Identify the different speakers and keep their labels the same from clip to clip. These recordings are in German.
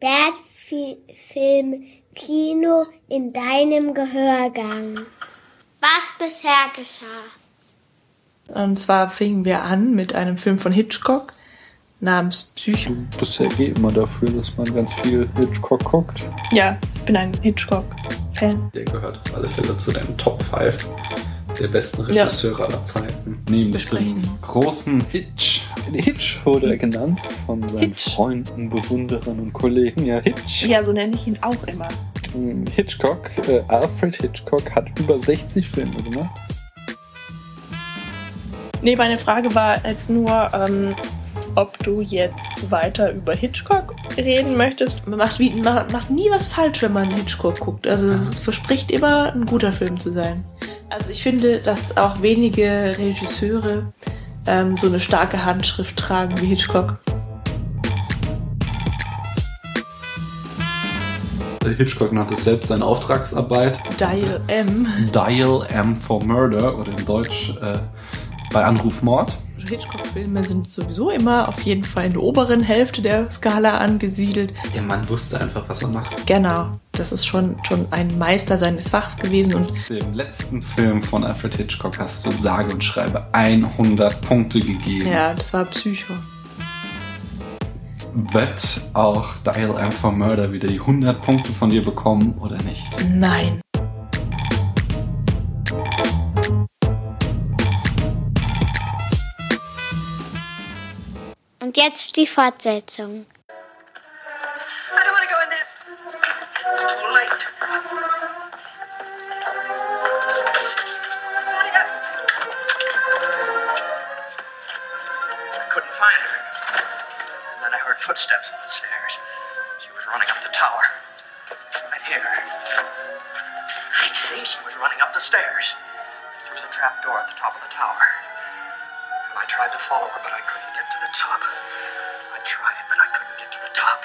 Speaker 1: Spätfilm Kino in deinem Gehörgang. Was bisher geschah.
Speaker 2: Und zwar fingen wir an mit einem Film von Hitchcock namens Psycho.
Speaker 3: Du bist ja eh immer dafür, dass man ganz viel Hitchcock guckt.
Speaker 2: Ja, ich bin ein Hitchcock-Fan.
Speaker 4: Der gehört auf alle Fälle zu deinen Top 5 der besten Regisseure ja. aller Zeiten.
Speaker 3: Nämlich den großen Hitch. Hitch wurde er genannt von seinen Hitch. Freunden, Bewunderern und Kollegen. Ja, Hitch.
Speaker 2: Ja, so nenne ich ihn auch immer.
Speaker 3: Hm, Hitchcock, äh, Alfred Hitchcock hat über 60 Filme gemacht.
Speaker 2: Nee, meine Frage war jetzt nur, ähm, ob du jetzt weiter über Hitchcock reden möchtest. Man macht, wie, man macht nie was falsch, wenn man Hitchcock guckt. Also es verspricht immer ein guter Film zu sein. Also ich finde, dass auch wenige Regisseure ähm, so eine starke Handschrift tragen wie Hitchcock.
Speaker 4: Hitchcock nannte selbst seine Auftragsarbeit.
Speaker 2: Dial M.
Speaker 4: Dial M for Murder oder in Deutsch äh, bei Anruf Mord.
Speaker 2: Hitchcock-Filme sind sowieso immer auf jeden Fall in der oberen Hälfte der Skala angesiedelt.
Speaker 4: Der Mann wusste einfach, was er macht.
Speaker 2: Genau. Das ist schon, schon ein Meister seines Fachs gewesen. Und
Speaker 4: dem letzten Film von Alfred Hitchcock hast du sage und schreibe 100 Punkte gegeben.
Speaker 2: Ja, das war Psycho.
Speaker 4: Wird auch Dial M for Murder wieder die 100 Punkte von dir bekommen oder nicht?
Speaker 2: Nein.
Speaker 5: And then I heard footsteps on the stairs. She was running up the tower. Right here. See, she was running up the stairs. Through the trap door at the top of the tower. And I tried to follow her, but I couldn't to the top. I tried, but I couldn't get to the top.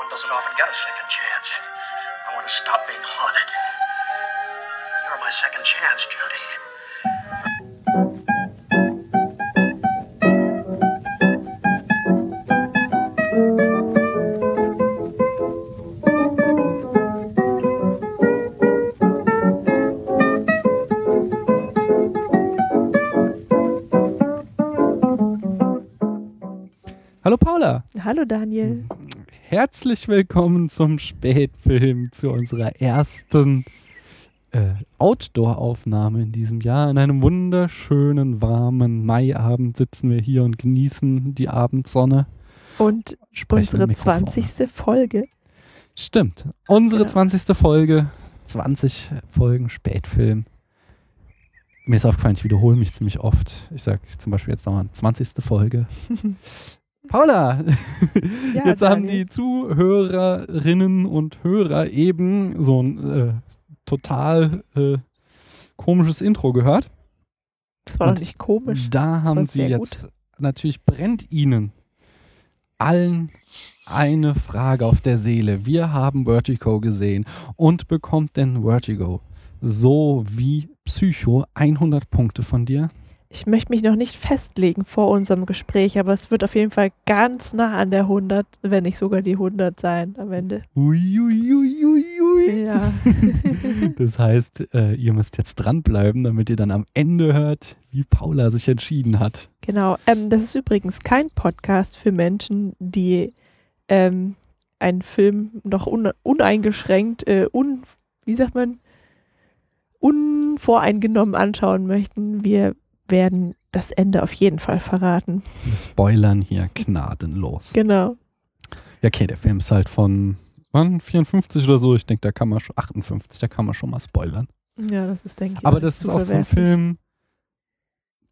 Speaker 5: One doesn't often get a second chance. I want to stop being haunted. You're my second chance, Judy.
Speaker 2: Hallo Daniel.
Speaker 3: Herzlich willkommen zum Spätfilm, zu unserer ersten äh, Outdoor-Aufnahme in diesem Jahr. An einem wunderschönen, warmen Maiabend sitzen wir hier und genießen die Abendsonne.
Speaker 2: Und unsere 20. Folge.
Speaker 3: Stimmt. Unsere genau. 20. Folge. 20 Folgen Spätfilm. Mir ist aufgefallen, ich wiederhole mich ziemlich oft. Ich sage zum Beispiel jetzt nochmal 20. Folge. Paula, ja, jetzt Daniel. haben die Zuhörerinnen und Hörer eben so ein äh, total äh, komisches Intro gehört.
Speaker 2: Das war und doch nicht komisch.
Speaker 3: Da haben sie jetzt, gut. natürlich brennt ihnen allen eine Frage auf der Seele. Wir haben Vertigo gesehen und bekommt denn Vertigo so wie Psycho 100 Punkte von dir?
Speaker 2: Ich möchte mich noch nicht festlegen vor unserem Gespräch, aber es wird auf jeden Fall ganz nah an der 100, wenn nicht sogar die 100 sein am Ende.
Speaker 3: Uiuiuiui. Ui, ui. Ja. das heißt, äh, ihr müsst jetzt dranbleiben, damit ihr dann am Ende hört, wie Paula sich entschieden hat.
Speaker 2: Genau. Ähm, das ist übrigens kein Podcast für Menschen, die ähm, einen Film noch un uneingeschränkt, äh, un, wie sagt man, unvoreingenommen anschauen möchten. Wir werden das Ende auf jeden Fall verraten.
Speaker 3: Wir spoilern hier gnadenlos.
Speaker 2: Genau.
Speaker 3: Ja, okay, der Film ist halt von wann? 54 oder so. Ich denke, da kann man schon 58, da kann man schon mal spoilern.
Speaker 2: Ja, das ist, denke ich.
Speaker 3: Aber das ist auch so ein Film.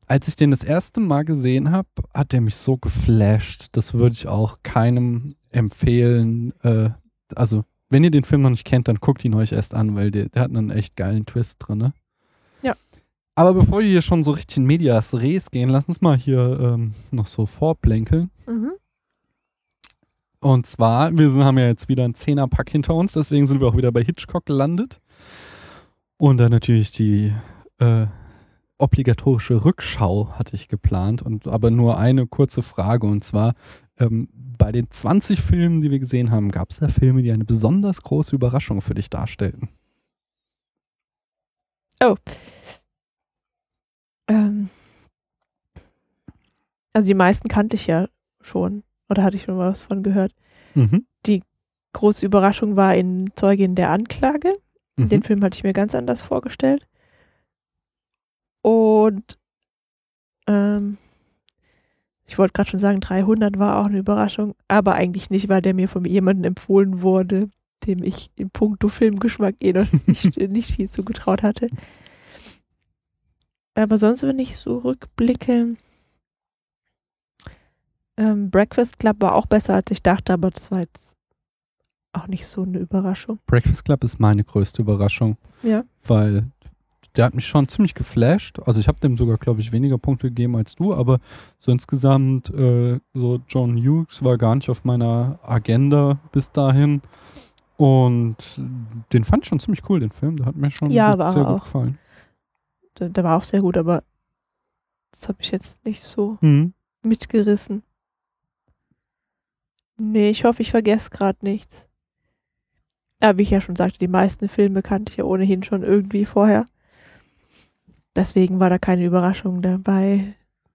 Speaker 3: Als ich den das erste Mal gesehen habe, hat der mich so geflasht. Das würde ich auch keinem empfehlen. Äh, also, wenn ihr den Film noch nicht kennt, dann guckt ihn euch erst an, weil der, der hat einen echt geilen Twist drin. Ne? Aber bevor wir hier schon so richtig in Medias Res gehen, lass uns mal hier ähm, noch so vorplänkeln. Mhm. Und zwar, wir haben ja jetzt wieder einen Zehnerpack hinter uns, deswegen sind wir auch wieder bei Hitchcock gelandet. Und dann natürlich die äh, obligatorische Rückschau hatte ich geplant, und aber nur eine kurze Frage und zwar, Ähm, bei den 20 Filmen, die wir gesehen haben, gab es da Filme, die eine besonders große Überraschung für dich darstellten.
Speaker 2: Ähm, also die meisten kannte ich ja schon. Oder hatte ich schon mal was von gehört.
Speaker 3: Mhm.
Speaker 2: Große Überraschung war in Zeugin der Anklage.
Speaker 3: Mhm.
Speaker 2: Den Film hatte ich mir ganz anders vorgestellt. Und ähm, ich wollte gerade schon sagen, 300 war auch eine Überraschung, aber eigentlich nicht, weil der mir von jemandem empfohlen wurde, dem ich im puncto Filmgeschmack eh noch nicht, nicht viel zugetraut hatte. Aber sonst, wenn ich so rückblicke, ähm, Breakfast Club war auch besser, als ich dachte, aber das war jetzt auch nicht so eine Überraschung.
Speaker 3: Breakfast Club ist meine größte Überraschung,
Speaker 2: Ja.
Speaker 3: weil der hat mich schon ziemlich geflasht. Also ich habe dem sogar, glaube ich, weniger Punkte gegeben als du, aber so insgesamt, äh, so John Hughes war gar nicht auf meiner Agenda bis dahin. Und den fand ich schon ziemlich cool, den Film. Der hat mir schon
Speaker 2: Ja,
Speaker 3: sehr gut
Speaker 2: auch.
Speaker 3: gefallen.
Speaker 2: Der, der war auch sehr gut, aber das habe ich jetzt nicht so
Speaker 3: Mhm.
Speaker 2: mitgerissen. Nee, ich hoffe, ich vergesse gerade nichts. Ja, wie ich ja schon sagte, die meisten Filme kannte ich ja ohnehin schon irgendwie vorher. Deswegen war da keine Überraschung dabei.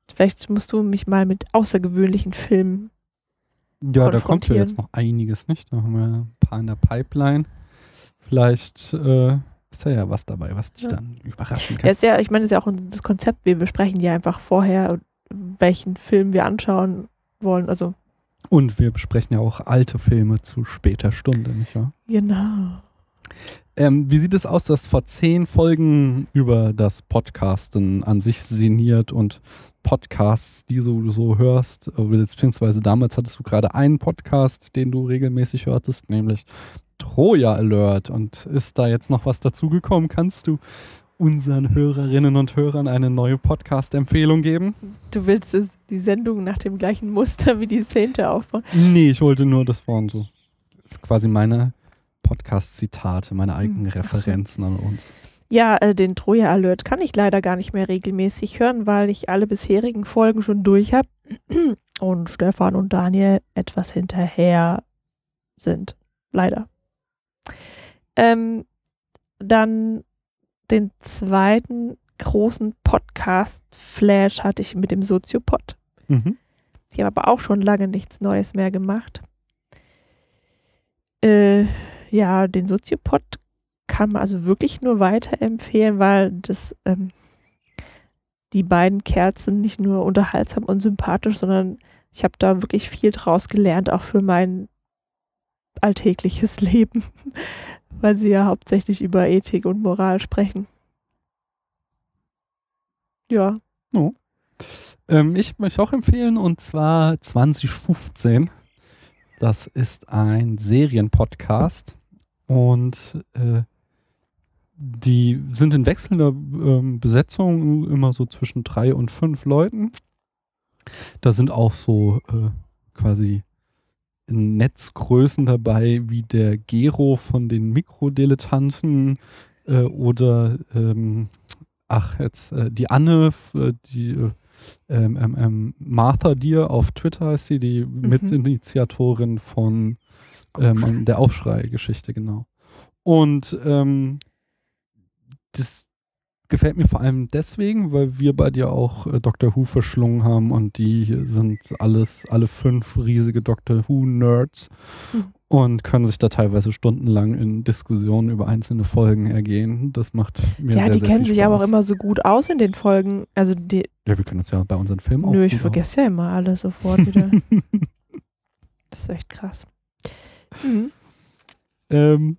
Speaker 2: Vielleicht musst du mich mal mit außergewöhnlichen Filmen.
Speaker 3: Ja, da kommt ja jetzt noch einiges, nicht? Da haben wir ein paar in der Pipeline. Vielleicht äh, ist da ja was dabei, was dich
Speaker 2: Ja.
Speaker 3: dann überraschen kann.
Speaker 2: Das ist ja, ich meine, das ist ja auch das Konzept. Wir besprechen ja einfach vorher, welchen Film wir anschauen wollen. Also,
Speaker 3: Und wir besprechen ja auch alte Filme zu später Stunde, nicht wahr?
Speaker 2: genau.
Speaker 3: Ähm, wie sieht es aus? Du hast vor zehn Folgen über das Podcasten an sich sinniert und Podcasts, die du so hörst, äh, beziehungsweise damals hattest du gerade einen Podcast, den du regelmäßig hörtest, nämlich Troja Alert. Und ist da jetzt noch was dazugekommen? Kannst du unseren Hörerinnen und Hörern eine neue Podcast-Empfehlung geben?
Speaker 2: Du willst es, die Sendung nach dem gleichen Muster wie die Zehnte aufbauen.
Speaker 3: Nee, ich wollte nur, das waren so, das ist quasi meine Podcast-Zitate, meine eigenen
Speaker 2: Hm, ach so.
Speaker 3: Referenzen an uns.
Speaker 2: Ja, äh, den Troja Alert kann ich leider gar nicht mehr regelmäßig hören, weil ich alle bisherigen Folgen schon durch habe und Stefan und Daniel etwas hinterher sind. Leider. Ähm, dann den zweiten großen Podcast-Flash hatte ich mit dem Soziopod.
Speaker 3: Mhm.
Speaker 2: Die haben aber auch schon lange nichts Neues mehr gemacht. Äh, ja, den Soziopod kann man also wirklich nur weiterempfehlen, weil das ähm, die beiden Kerzen nicht nur unterhaltsam und sympathisch, sondern ich habe da wirklich viel draus gelernt, auch für mein alltägliches Leben, weil sie ja hauptsächlich über Ethik und Moral sprechen. Ja,
Speaker 3: Ähm, ich möchte auch empfehlen und zwar 2015. Das ist ein Serienpodcast und äh, die sind in wechselnder ähm, Besetzung immer so zwischen drei und fünf Leuten. Da sind auch so äh, quasi Netzgrößen dabei, wie der Gero von den Mikrodilettanten äh, oder ähm, ach jetzt äh, die Anne, äh, die äh, ähm, ähm, ähm, Martha Deer auf Twitter ist sie, die Mitinitiatorin von ähm, der Aufschrei-Geschichte, genau. Und ähm, das gefällt mir vor allem deswegen, weil wir bei dir auch äh, Doctor Who verschlungen haben und die sind alles, alle fünf riesige Doctor Who-Nerds
Speaker 2: Mhm.
Speaker 3: und können sich da teilweise stundenlang in Diskussionen über einzelne Folgen ergehen. Das macht mir
Speaker 2: ja
Speaker 3: sehr,
Speaker 2: die
Speaker 3: sehr
Speaker 2: kennen sich aber auch immer so gut aus in den Folgen. Also die,
Speaker 3: Ja, wir können uns ja bei unseren Filmen auch
Speaker 2: nö, ich vergesse ja immer alles sofort wieder. das ist echt krass. Mhm.
Speaker 3: Ähm,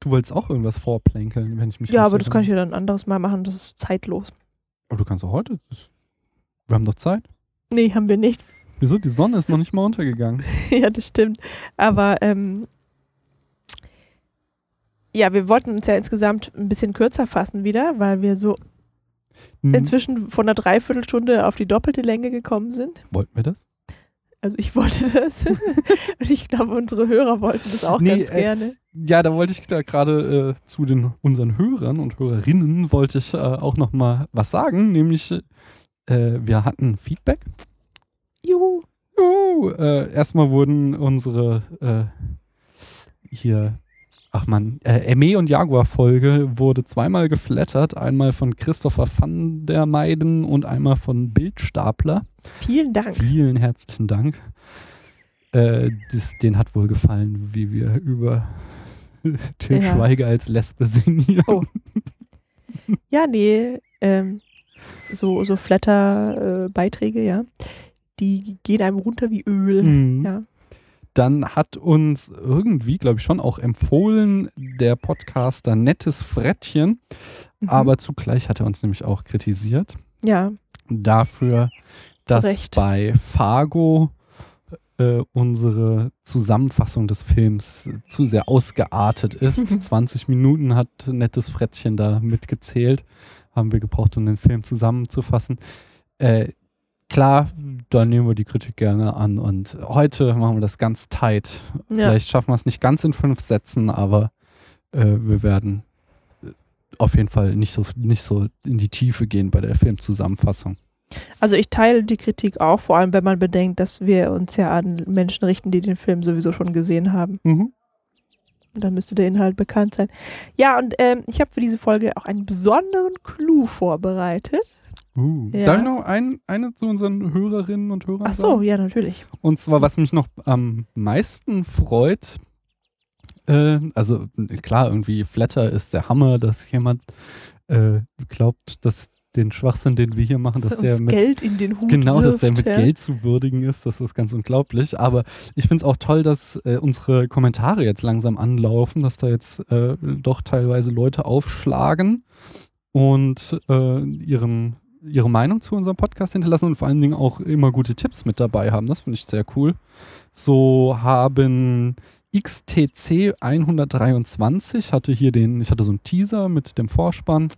Speaker 3: du wolltest auch irgendwas vorplänkeln, wenn ich mich
Speaker 2: Ja, aber das kann ich ja dann ein anderes Mal machen, das ist zeitlos.
Speaker 3: Aber du kannst auch heute. Wir haben doch Zeit.
Speaker 2: Nee, haben wir nicht.
Speaker 3: Wieso? Die Sonne ist noch nicht mal untergegangen.
Speaker 2: ja, das stimmt. Aber ähm, ja, wir wollten uns ja insgesamt ein bisschen kürzer fassen wieder, weil wir so
Speaker 3: Hm,
Speaker 2: inzwischen von einer Dreiviertelstunde auf die doppelte Länge gekommen sind.
Speaker 3: Wollten wir das?
Speaker 2: Also ich wollte das. Und ich glaube, unsere Hörer wollten das auch
Speaker 3: Nee,
Speaker 2: ganz
Speaker 3: äh,
Speaker 2: gerne.
Speaker 3: Ja, da wollte ich da gerade äh, zu den unseren Hörern und Hörerinnen wollte ich äh, auch noch mal was sagen, nämlich äh, wir hatten Feedback.
Speaker 2: Juhu.
Speaker 3: Juhu. Äh, erstmal wurden unsere äh, hier, ach man, äh, Emme und Jaguar-Folge wurde zweimal geflattert. Einmal von Christopher van der Meiden und einmal von Bildstapler.
Speaker 2: Vielen Dank.
Speaker 3: Vielen herzlichen Dank. Äh, das, den hat wohl gefallen, wie wir über Till
Speaker 2: Ja.
Speaker 3: Schweiger als Lesbe sinnieren.
Speaker 2: Oh. Ja, nee, ähm, so, so Flatter-Beiträge, ja. Die gehen einem runter wie Öl.
Speaker 3: Mhm.
Speaker 2: Ja.
Speaker 3: Dann hat uns irgendwie, glaube ich, schon auch empfohlen, der Podcaster Nettes Frettchen.
Speaker 2: Mhm.
Speaker 3: Aber zugleich hat er uns nämlich auch kritisiert
Speaker 2: Ja,
Speaker 3: dafür, dass
Speaker 2: Recht.
Speaker 3: bei Fargo äh, unsere Zusammenfassung des Films zu sehr ausgeartet ist. 20 Minuten hat Nettes Frettchen da mitgezählt. Haben wir gebraucht, um den Film zusammenzufassen. Äh, klar, da nehmen wir die Kritik gerne an und heute machen wir das ganz tight.
Speaker 2: ja.
Speaker 3: Vielleicht schaffen wir es nicht ganz in fünf Sätzen, aber äh, wir werden äh, auf jeden Fall nicht so, nicht so in die Tiefe gehen bei der Filmzusammenfassung.
Speaker 2: Also ich teile die Kritik auch, vor allem wenn man bedenkt, dass wir uns ja an Menschen richten, die den Film sowieso schon gesehen haben. Und dann müsste der Inhalt bekannt sein. Ja, und ähm, ich habe für diese Folge auch einen besonderen Clou vorbereitet.
Speaker 3: Uh.
Speaker 2: Ja.
Speaker 3: Darf ich noch ein, eine zu unseren Hörerinnen und Hörern
Speaker 2: Ach so,
Speaker 3: sagen?
Speaker 2: ja, natürlich.
Speaker 3: Und zwar, was mich noch am meisten freut, äh, also klar, irgendwie Flatter ist der Hammer, dass jemand äh, glaubt, dass den Schwachsinn, den wir hier machen, dass der mit
Speaker 2: Geld in den Hut
Speaker 3: Genau, dass der
Speaker 2: wirft,
Speaker 3: mit
Speaker 2: ja.
Speaker 3: Geld zu würdigen ist, das ist ganz unglaublich. Aber ich finde es auch toll, dass äh, unsere Kommentare jetzt langsam anlaufen, dass da jetzt äh, doch teilweise Leute aufschlagen und äh, ihren, ihre Meinung zu unserem Podcast hinterlassen und vor allen Dingen auch immer gute Tipps mit dabei haben. Das finde ich sehr cool. So haben XTC 123 hatte hier den, ich hatte so einen Teaser mit dem Vorspann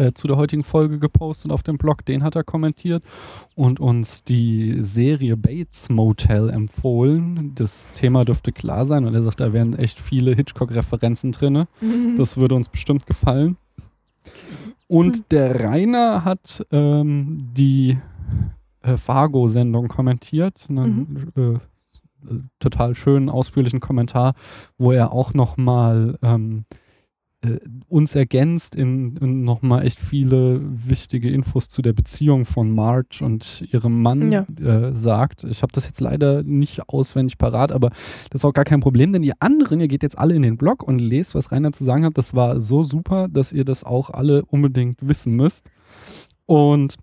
Speaker 3: äh, zu der heutigen Folge gepostet auf dem Blog, den hat er kommentiert und uns die Serie Bates Motel empfohlen. Das Thema dürfte klar sein und er sagt, da wären echt viele Hitchcock-Referenzen drin.
Speaker 2: Mhm.
Speaker 3: Das würde uns bestimmt gefallen. Und
Speaker 2: Hm.
Speaker 3: der Rainer hat ähm, die äh, Fargo-Sendung kommentiert. Einen äh, äh, total schönen, ausführlichen Kommentar, wo er auch nochmal ähm, äh, uns ergänzt in, in nochmal echt viele wichtige Infos zu der Beziehung von Marge und ihrem Mann
Speaker 2: Ja.
Speaker 3: äh, sagt. Ich habe das jetzt leider nicht auswendig parat, aber das ist auch gar kein Problem, denn ihr anderen, ihr geht jetzt alle in den Blog und lest, was Rainer zu sagen hat. Das war so super, dass ihr das auch alle unbedingt wissen müsst. Und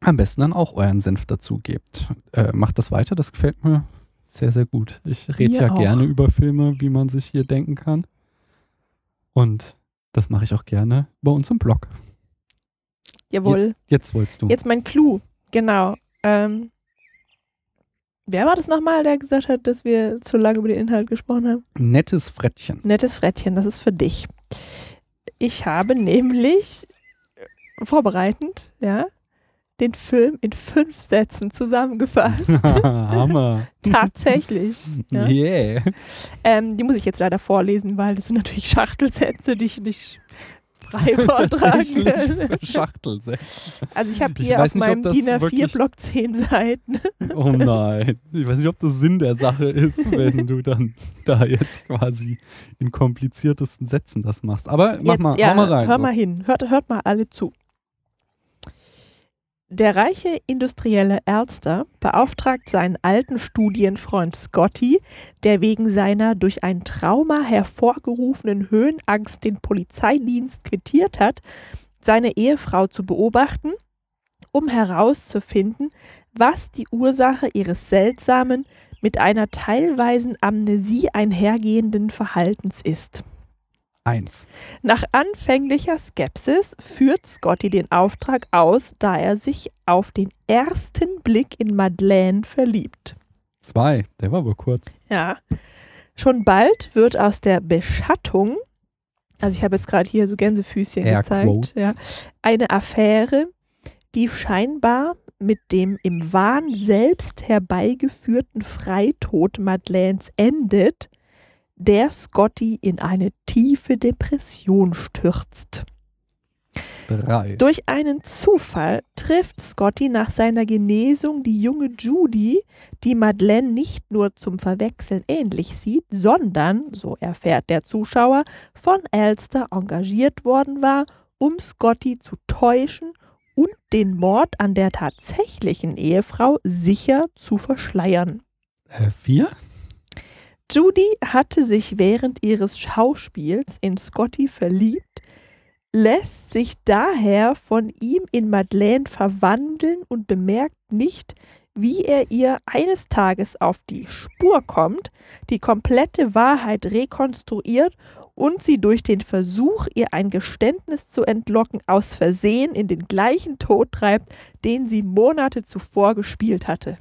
Speaker 3: am besten dann auch euren Senf dazu gebt. Äh, macht das weiter, das gefällt mir sehr, sehr gut. Ich rede ja
Speaker 2: auch.
Speaker 3: gerne über Filme, wie man sich hier denken kann. Und das mache ich auch gerne bei uns im Blog.
Speaker 2: Jawohl.
Speaker 3: Jetzt wolltest du.
Speaker 2: Jetzt mein Clou. Genau. Ähm, wer war das nochmal, der gesagt hat, dass wir zu lange über den Inhalt gesprochen haben?
Speaker 3: Nettes Frettchen.
Speaker 2: Nettes Frettchen, das ist für dich. Ich habe nämlich äh, vorbereitend, ja, den Film in fünf Sätzen zusammengefasst.
Speaker 3: Hammer.
Speaker 2: Tatsächlich. Ja.
Speaker 3: Yeah.
Speaker 2: Ähm, die muss ich jetzt leider vorlesen, weil das sind natürlich Schachtelsätze, die ich nicht frei vortragen.
Speaker 3: Schachtelsätze.
Speaker 2: Also ich habe
Speaker 3: Ich
Speaker 2: hier
Speaker 3: weiß
Speaker 2: auf
Speaker 3: nicht,
Speaker 2: meinem DIN A4
Speaker 3: wirklich-
Speaker 2: Block 10 Seiten.
Speaker 3: Oh nein. Ich weiß nicht, ob das Sinn der Sache ist, wenn du dann da jetzt quasi in kompliziertesten Sätzen das machst. Aber mach
Speaker 2: Jetzt,
Speaker 3: mal,
Speaker 2: ja,
Speaker 3: mal rein.
Speaker 2: Hör
Speaker 3: so.
Speaker 2: mal hin, hört, hört mal alle zu. Der reiche industrielle Ärzter beauftragt seinen alten Studienfreund Scotty, der wegen seiner durch ein Trauma hervorgerufenen Höhenangst den Polizeidienst quittiert hat, seine Ehefrau zu beobachten, um herauszufinden, was die Ursache ihres seltsamen, mit einer teilweisen Amnesie einhergehenden Verhaltens ist.
Speaker 3: Eins.
Speaker 2: Nach anfänglicher Skepsis führt Scotty den Auftrag aus, da er sich auf den ersten Blick in Madeleine verliebt.
Speaker 3: Zwei. Der war aber kurz.
Speaker 2: Ja. Schon bald wird aus der Beschattung, also ich habe jetzt gerade hier so Gänsefüßchen
Speaker 3: Air
Speaker 2: gezeigt, ja, eine Affäre, die scheinbar mit dem im Wahn selbst herbeigeführten Freitod Madeleines endet, der Scotty in eine tiefe Depression stürzt.
Speaker 3: Drei.
Speaker 2: Durch einen Zufall trifft Scotty nach seiner Genesung die junge Judy, die Madeleine nicht nur zum Verwechseln ähnlich sieht, sondern, so erfährt der Zuschauer, von Elster engagiert worden war, um Scotty zu täuschen und den Mord an der tatsächlichen Ehefrau sicher zu verschleiern.
Speaker 3: Äh, vier?
Speaker 2: Judy hatte sich während ihres Schauspiels in Scotty verliebt, lässt sich daher von ihm in Madeleine verwandeln und bemerkt nicht, wie er ihr eines Tages auf die Spur kommt, die komplette Wahrheit rekonstruiert und sie durch den Versuch, ihr ein Geständnis zu entlocken, aus Versehen in den gleichen Tod treibt, den sie Monate zuvor gespielt hatte.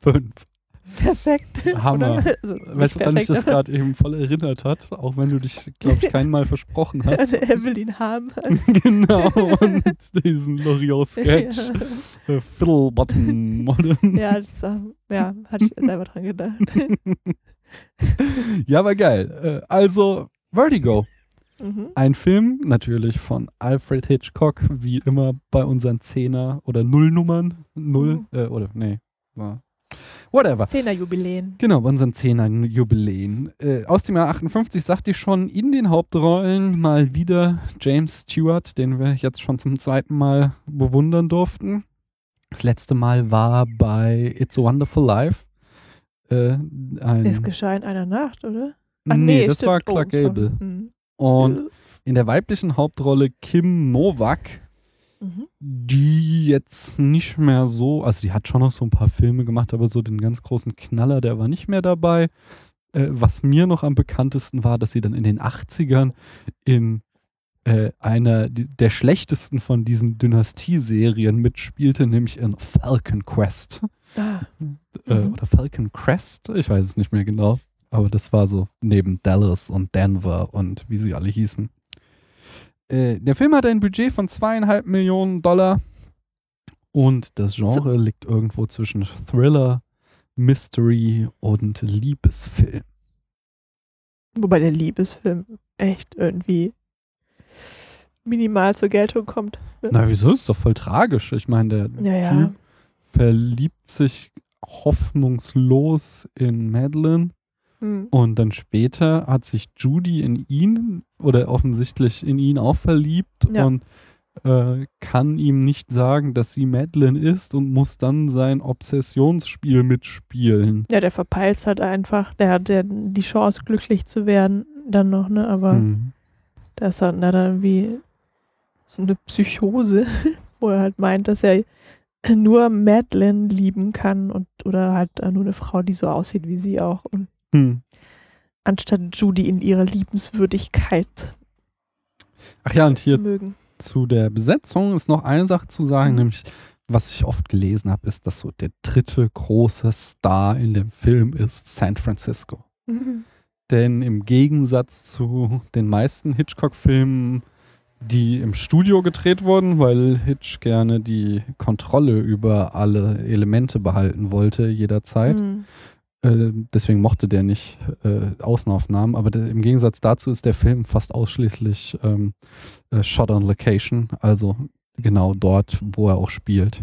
Speaker 3: Fünf.
Speaker 2: Perfekt.
Speaker 3: Hammer.
Speaker 2: Oder? Also,
Speaker 3: Weißt du, woran mich das gerade eben voll erinnert hat? Auch wenn du dich, glaube ich, kein Mal versprochen hast.
Speaker 2: will ihn haben.
Speaker 3: genau, und diesen Loriot-Sketch.
Speaker 2: Ja.
Speaker 3: Äh, Fiddle Button Modern.
Speaker 2: Ja, das, ähm, ja, hatte ich selber dran gedacht.
Speaker 3: Ja, aber geil. Äh, also, Vertigo.
Speaker 2: Mhm.
Speaker 3: Ein Film, natürlich von Alfred Hitchcock, wie immer bei unseren Zehner- oder Nullnummern. Null,
Speaker 2: Mhm.
Speaker 3: äh, oder, nee, war. Whatever.
Speaker 2: Zehnerjubiläen.
Speaker 3: Genau, bei unseren Zehner-Jubiläen. Äh, aus dem Jahr 58 sagte ich schon, in den Hauptrollen mal wieder James Stewart, den wir jetzt schon zum zweiten Mal bewundern durften. Das letzte Mal war bei It's a Wonderful Life. Äh,
Speaker 2: Es geschah in einer Nacht, oder? Ah,
Speaker 3: nee, das
Speaker 2: stimmt.
Speaker 3: war Clark
Speaker 2: oh.
Speaker 3: Gable.
Speaker 2: Mhm.
Speaker 3: Und in der weiblichen Hauptrolle Kim Novak,
Speaker 2: Mhm.
Speaker 3: die jetzt nicht mehr so, also die hat schon noch so ein paar Filme gemacht, aber so den ganz großen Knaller, der war nicht mehr dabei. Äh, was mir noch am bekanntesten war, dass sie dann in den 80ern in äh, einer der schlechtesten von diesen Dynastie-Serien mitspielte, nämlich in Falcon Quest.
Speaker 2: Ah,
Speaker 3: Äh,
Speaker 2: Mhm.
Speaker 3: oder Falcon Crest, ich weiß es nicht mehr genau. Aber das war so neben Dallas und Denver und wie sie alle hießen. Äh, der Film hat ein Budget von zweieinhalb Millionen Dollar und das Genre liegt irgendwo zwischen Thriller, Mystery und Liebesfilm.
Speaker 2: wobei der Liebesfilm echt irgendwie minimal zur Geltung kommt.
Speaker 3: Na, wieso? Ist doch voll tragisch. Ich meine, der
Speaker 2: Ja, ja.
Speaker 3: Typ verliebt sich hoffnungslos in Madeline
Speaker 2: Hm.
Speaker 3: Und dann später hat sich Judy in ihn oder offensichtlich in ihn auch verliebt
Speaker 2: Ja.
Speaker 3: und äh, kann ihm nicht sagen, dass sie Madeline ist und muss dann sein Obsessionsspiel mitspielen.
Speaker 2: Ja, der verpeilt halt einfach. Der hat ja die Chance, glücklich zu werden, dann noch, ne? Aber
Speaker 3: Hm.
Speaker 2: da ist dann, da dann irgendwie so eine Psychose, wo er halt meint, dass er nur Madeline lieben kann und oder halt nur eine Frau, die so aussieht wie sie auch. Und
Speaker 3: Hm.
Speaker 2: anstatt Judy in ihrer Liebenswürdigkeit
Speaker 3: Ach ja, und
Speaker 2: zu
Speaker 3: hier
Speaker 2: mögen.
Speaker 3: zu der Besetzung ist noch eine Sache zu sagen,
Speaker 2: Mhm.
Speaker 3: nämlich was ich oft gelesen habe, ist, dass so der dritte große Star in dem Film ist San Francisco.
Speaker 2: Mhm.
Speaker 3: Denn im Gegensatz zu den meisten Hitchcock-Filmen, die im Studio gedreht wurden, weil Hitch gerne die Kontrolle über alle Elemente behalten wollte jederzeit.
Speaker 2: Mhm.
Speaker 3: Äh, deswegen mochte der nicht äh, Außenaufnahmen. Aber der, im Gegensatz dazu ist der Film fast ausschließlich ähm, äh, Shot on Location, also genau dort, wo er auch spielt.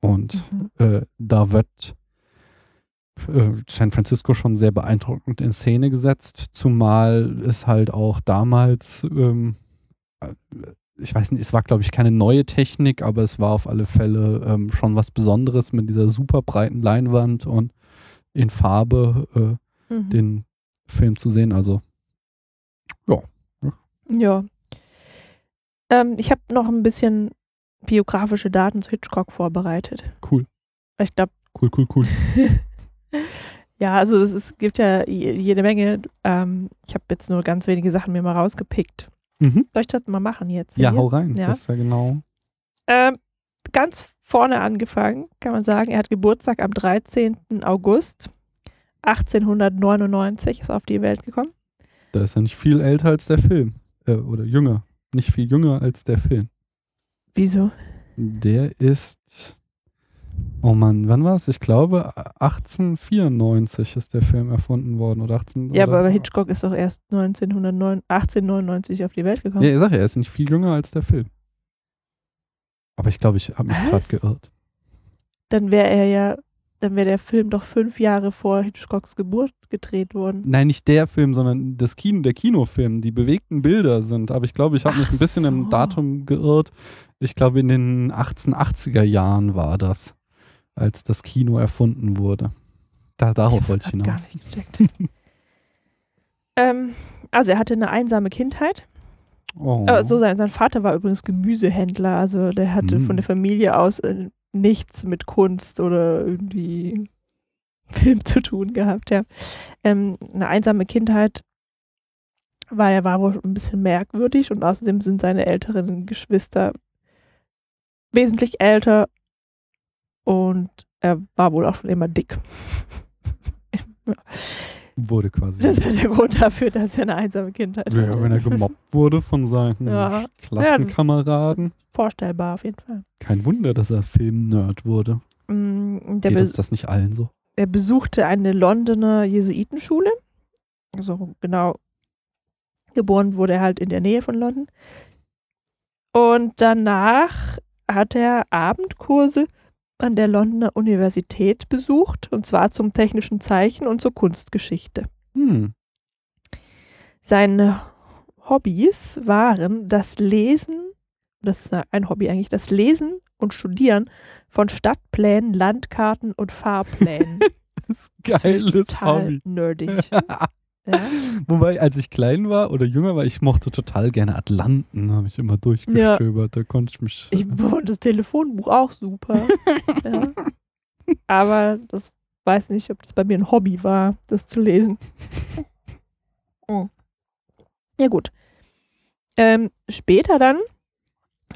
Speaker 3: Und
Speaker 2: Mhm.
Speaker 3: äh, da wird äh, San Francisco schon sehr beeindruckend in Szene gesetzt, zumal es halt auch damals, ähm, äh, ich weiß nicht, es war glaube ich keine neue Technik, aber es war auf alle Fälle ähm, schon was Besonderes mit dieser super breiten Leinwand und in Farbe äh,
Speaker 2: Mhm.
Speaker 3: den Film zu sehen. Also
Speaker 2: Ja. Ähm, ich habe noch ein bisschen biografische Daten zu Hitchcock vorbereitet.
Speaker 3: cool,
Speaker 2: Ich glaube,
Speaker 3: cool, cool, cool.
Speaker 2: ja, also es, es gibt ja je- jede Menge. Ähm, ich habe jetzt nur ganz wenige Sachen mir mal rausgepickt.
Speaker 3: Mhm.
Speaker 2: Soll ich das mal machen jetzt?
Speaker 3: Ja,
Speaker 2: hier?
Speaker 3: hau rein.
Speaker 2: Ja.
Speaker 3: Das ist ja genau.
Speaker 2: Ähm, ganz vorne angefangen, kann man sagen. Er hat Geburtstag am 13. August 1899, ist auf die Welt gekommen.
Speaker 3: Da ist er nicht viel älter als der Film. Äh, oder jünger. Nicht viel jünger als der Film.
Speaker 2: Wieso?
Speaker 3: Der ist Oh Mann, wann war es? Ich glaube 1894 ist der Film erfunden worden oder 18
Speaker 2: Ja,
Speaker 3: oder,
Speaker 2: aber Hitchcock ist doch erst 1909, 1899 auf die Welt gekommen.
Speaker 3: Ja, ich sag ja, er ist nicht viel jünger als der Film. Aber ich glaube, ich habe mich gerade geirrt.
Speaker 2: Dann wäre er ja, dann wäre der Film doch fünf Jahre vor Hitchcocks Geburt gedreht worden.
Speaker 3: Nein, nicht der Film, sondern das Kino, der Kinofilm. Die bewegten Bilder sind. Aber ich glaube, ich habe mich ein bisschen
Speaker 2: so.
Speaker 3: im Datum geirrt. Ich glaube, in den 1880er Jahren war das, als das Kino erfunden wurde. Da, darauf
Speaker 2: hab's
Speaker 3: wollte ich hinaus.
Speaker 2: gar nicht gecheckt. ähm, also er hatte eine einsame Kindheit.
Speaker 3: Oh.
Speaker 2: So sein, sein Vater war übrigens Gemüsehändler, also der hatte
Speaker 3: Mm.
Speaker 2: von der Familie aus äh, nichts mit Kunst oder irgendwie Film zu tun gehabt, ja. Ähm, eine einsame Kindheit war er war wohl ein bisschen merkwürdig und außerdem sind seine älteren Geschwister wesentlich älter und er war wohl auch schon immer dick.
Speaker 3: wurde quasi.
Speaker 2: Das ist der Grund dafür, dass er eine einsame Kindheit
Speaker 3: Ja,
Speaker 2: hatte.
Speaker 3: wenn er gemobbt wurde von seinen
Speaker 2: Ja.
Speaker 3: Klassenkameraden.
Speaker 2: Vorstellbar auf jeden Fall.
Speaker 3: Kein Wunder, dass er Filmnerd wurde.
Speaker 2: Mm, Der
Speaker 3: Geht uns das nicht allen so?
Speaker 2: er besuchte eine Londoner Jesuitenschule. Also genau, geboren wurde er halt in der Nähe von London. Und danach hat er Abendkurse an der Londoner Universität besucht, und zwar zum technischen Zeichen und zur Kunstgeschichte.
Speaker 3: Hm.
Speaker 2: Seine Hobbys waren das Lesen, das ist ein Hobby eigentlich, das Lesen und Studieren von Stadtplänen, Landkarten und Fahrplänen.
Speaker 3: Das
Speaker 2: Das finde ich
Speaker 3: geiles
Speaker 2: total
Speaker 3: Hobby.
Speaker 2: nerdig. ja.
Speaker 3: Wobei, als ich klein war oder jünger war, ich mochte total gerne Atlanten, habe ich immer durchgestöbert. Da konnte ich mich.
Speaker 2: Ich fand das Telefonbuch auch super. ja. Aber das weiß nicht, ob das bei mir ein Hobby war, das zu lesen. Oh. Ja, gut. Ähm, später dann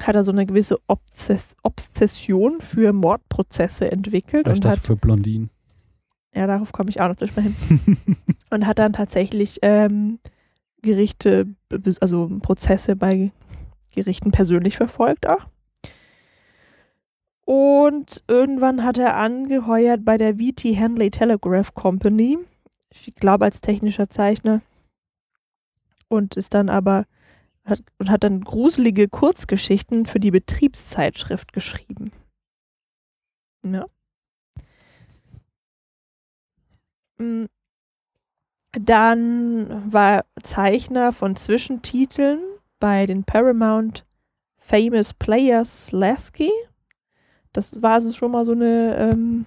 Speaker 2: hat er so eine gewisse Obsess Obsession für Mordprozesse entwickelt
Speaker 3: ich
Speaker 2: und
Speaker 3: dachte
Speaker 2: hat,
Speaker 3: für Blondinen.
Speaker 2: Ja, darauf komme ich auch noch zu sprechen, und hat dann tatsächlich ähm, Gerichte, also Prozesse bei Gerichten persönlich verfolgt auch. Und irgendwann hat er angeheuert bei der VT Henley Telegraph Company, ich glaube als technischer Zeichner, und ist dann aber hat, und hat dann gruselige Kurzgeschichten für die Betriebszeitschrift geschrieben. Ja. Mm. Dann war Zeichner von Zwischentiteln bei den Paramount Famous Players Lasky. Das war also schon mal so eine ähm,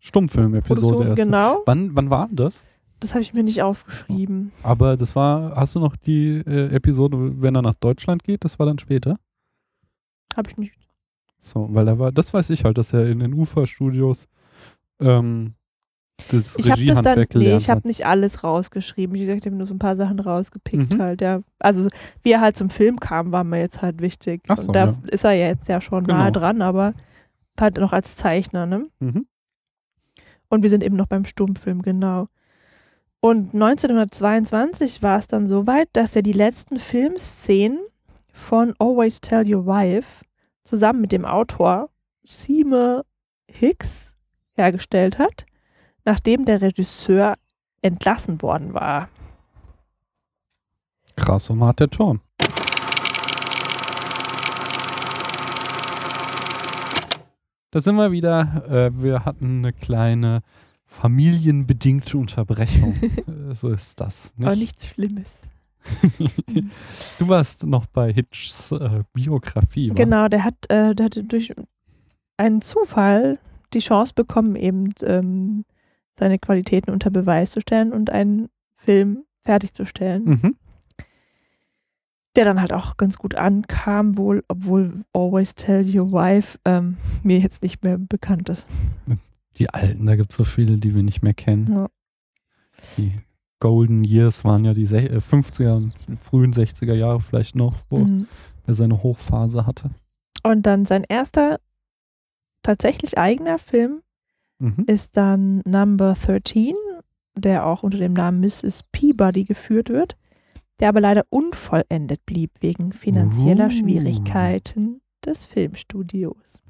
Speaker 3: Stummfilm-Episode
Speaker 2: genau.
Speaker 3: Wann, wann war das?
Speaker 2: Das habe ich mir nicht aufgeschrieben.
Speaker 3: Aber das war, hast du noch die äh, Episode, wenn er nach Deutschland geht? Das war dann später.
Speaker 2: Habe ich nicht.
Speaker 3: So, weil er war, das weiß ich halt, dass er in den UFA-Studios ähm, das
Speaker 2: Ich habe das dann, nee, ich habe nicht alles rausgeschrieben. Ich habe nur so ein paar Sachen rausgepickt
Speaker 3: Mhm.
Speaker 2: halt, ja. Also wie er halt zum Film kam, war mir jetzt halt wichtig.
Speaker 3: Ach so,
Speaker 2: Und da
Speaker 3: ja.
Speaker 2: ist er ja jetzt ja schon
Speaker 3: Genau.
Speaker 2: nahe dran, aber halt noch als Zeichner, ne?
Speaker 3: Mhm.
Speaker 2: Und wir sind eben noch beim Stummfilm, genau. Und 1922 war es dann soweit, dass er die letzten Filmszenen von Always Tell Your Wife zusammen mit dem Autor Seymour Hicks hergestellt hat, nachdem der Regisseur entlassen worden war.
Speaker 3: Krass, und hat der John. Da sind wir wieder. Äh, wir hatten eine kleine familienbedingte Unterbrechung. äh, so ist das. Nicht?
Speaker 2: Aber nichts Schlimmes.
Speaker 3: du warst noch bei Hitchs äh, Biografie. wa?
Speaker 2: Genau, der hat, äh, der hatte durch einen Zufall die Chance bekommen, eben ähm, seine Qualitäten unter Beweis zu stellen und einen Film fertigzustellen,
Speaker 3: Mhm.
Speaker 2: der dann halt auch ganz gut ankam, wohl, obwohl Always Tell Your Wife ähm, mir jetzt nicht mehr bekannt ist.
Speaker 3: Die alten, da gibt es so viele, die wir nicht mehr kennen.
Speaker 2: Ja.
Speaker 3: Die Golden Years waren ja die sech- äh, 50er und frühen 60er Jahre vielleicht noch, wo
Speaker 2: Mhm.
Speaker 3: er seine Hochphase hatte.
Speaker 2: Und dann sein erster tatsächlich eigener Film
Speaker 3: Mhm.
Speaker 2: ist dann Number 13, der auch unter dem Namen Mrs. Peabody geführt wird, der aber leider unvollendet blieb wegen finanzieller
Speaker 3: Uh.
Speaker 2: Schwierigkeiten des Filmstudios.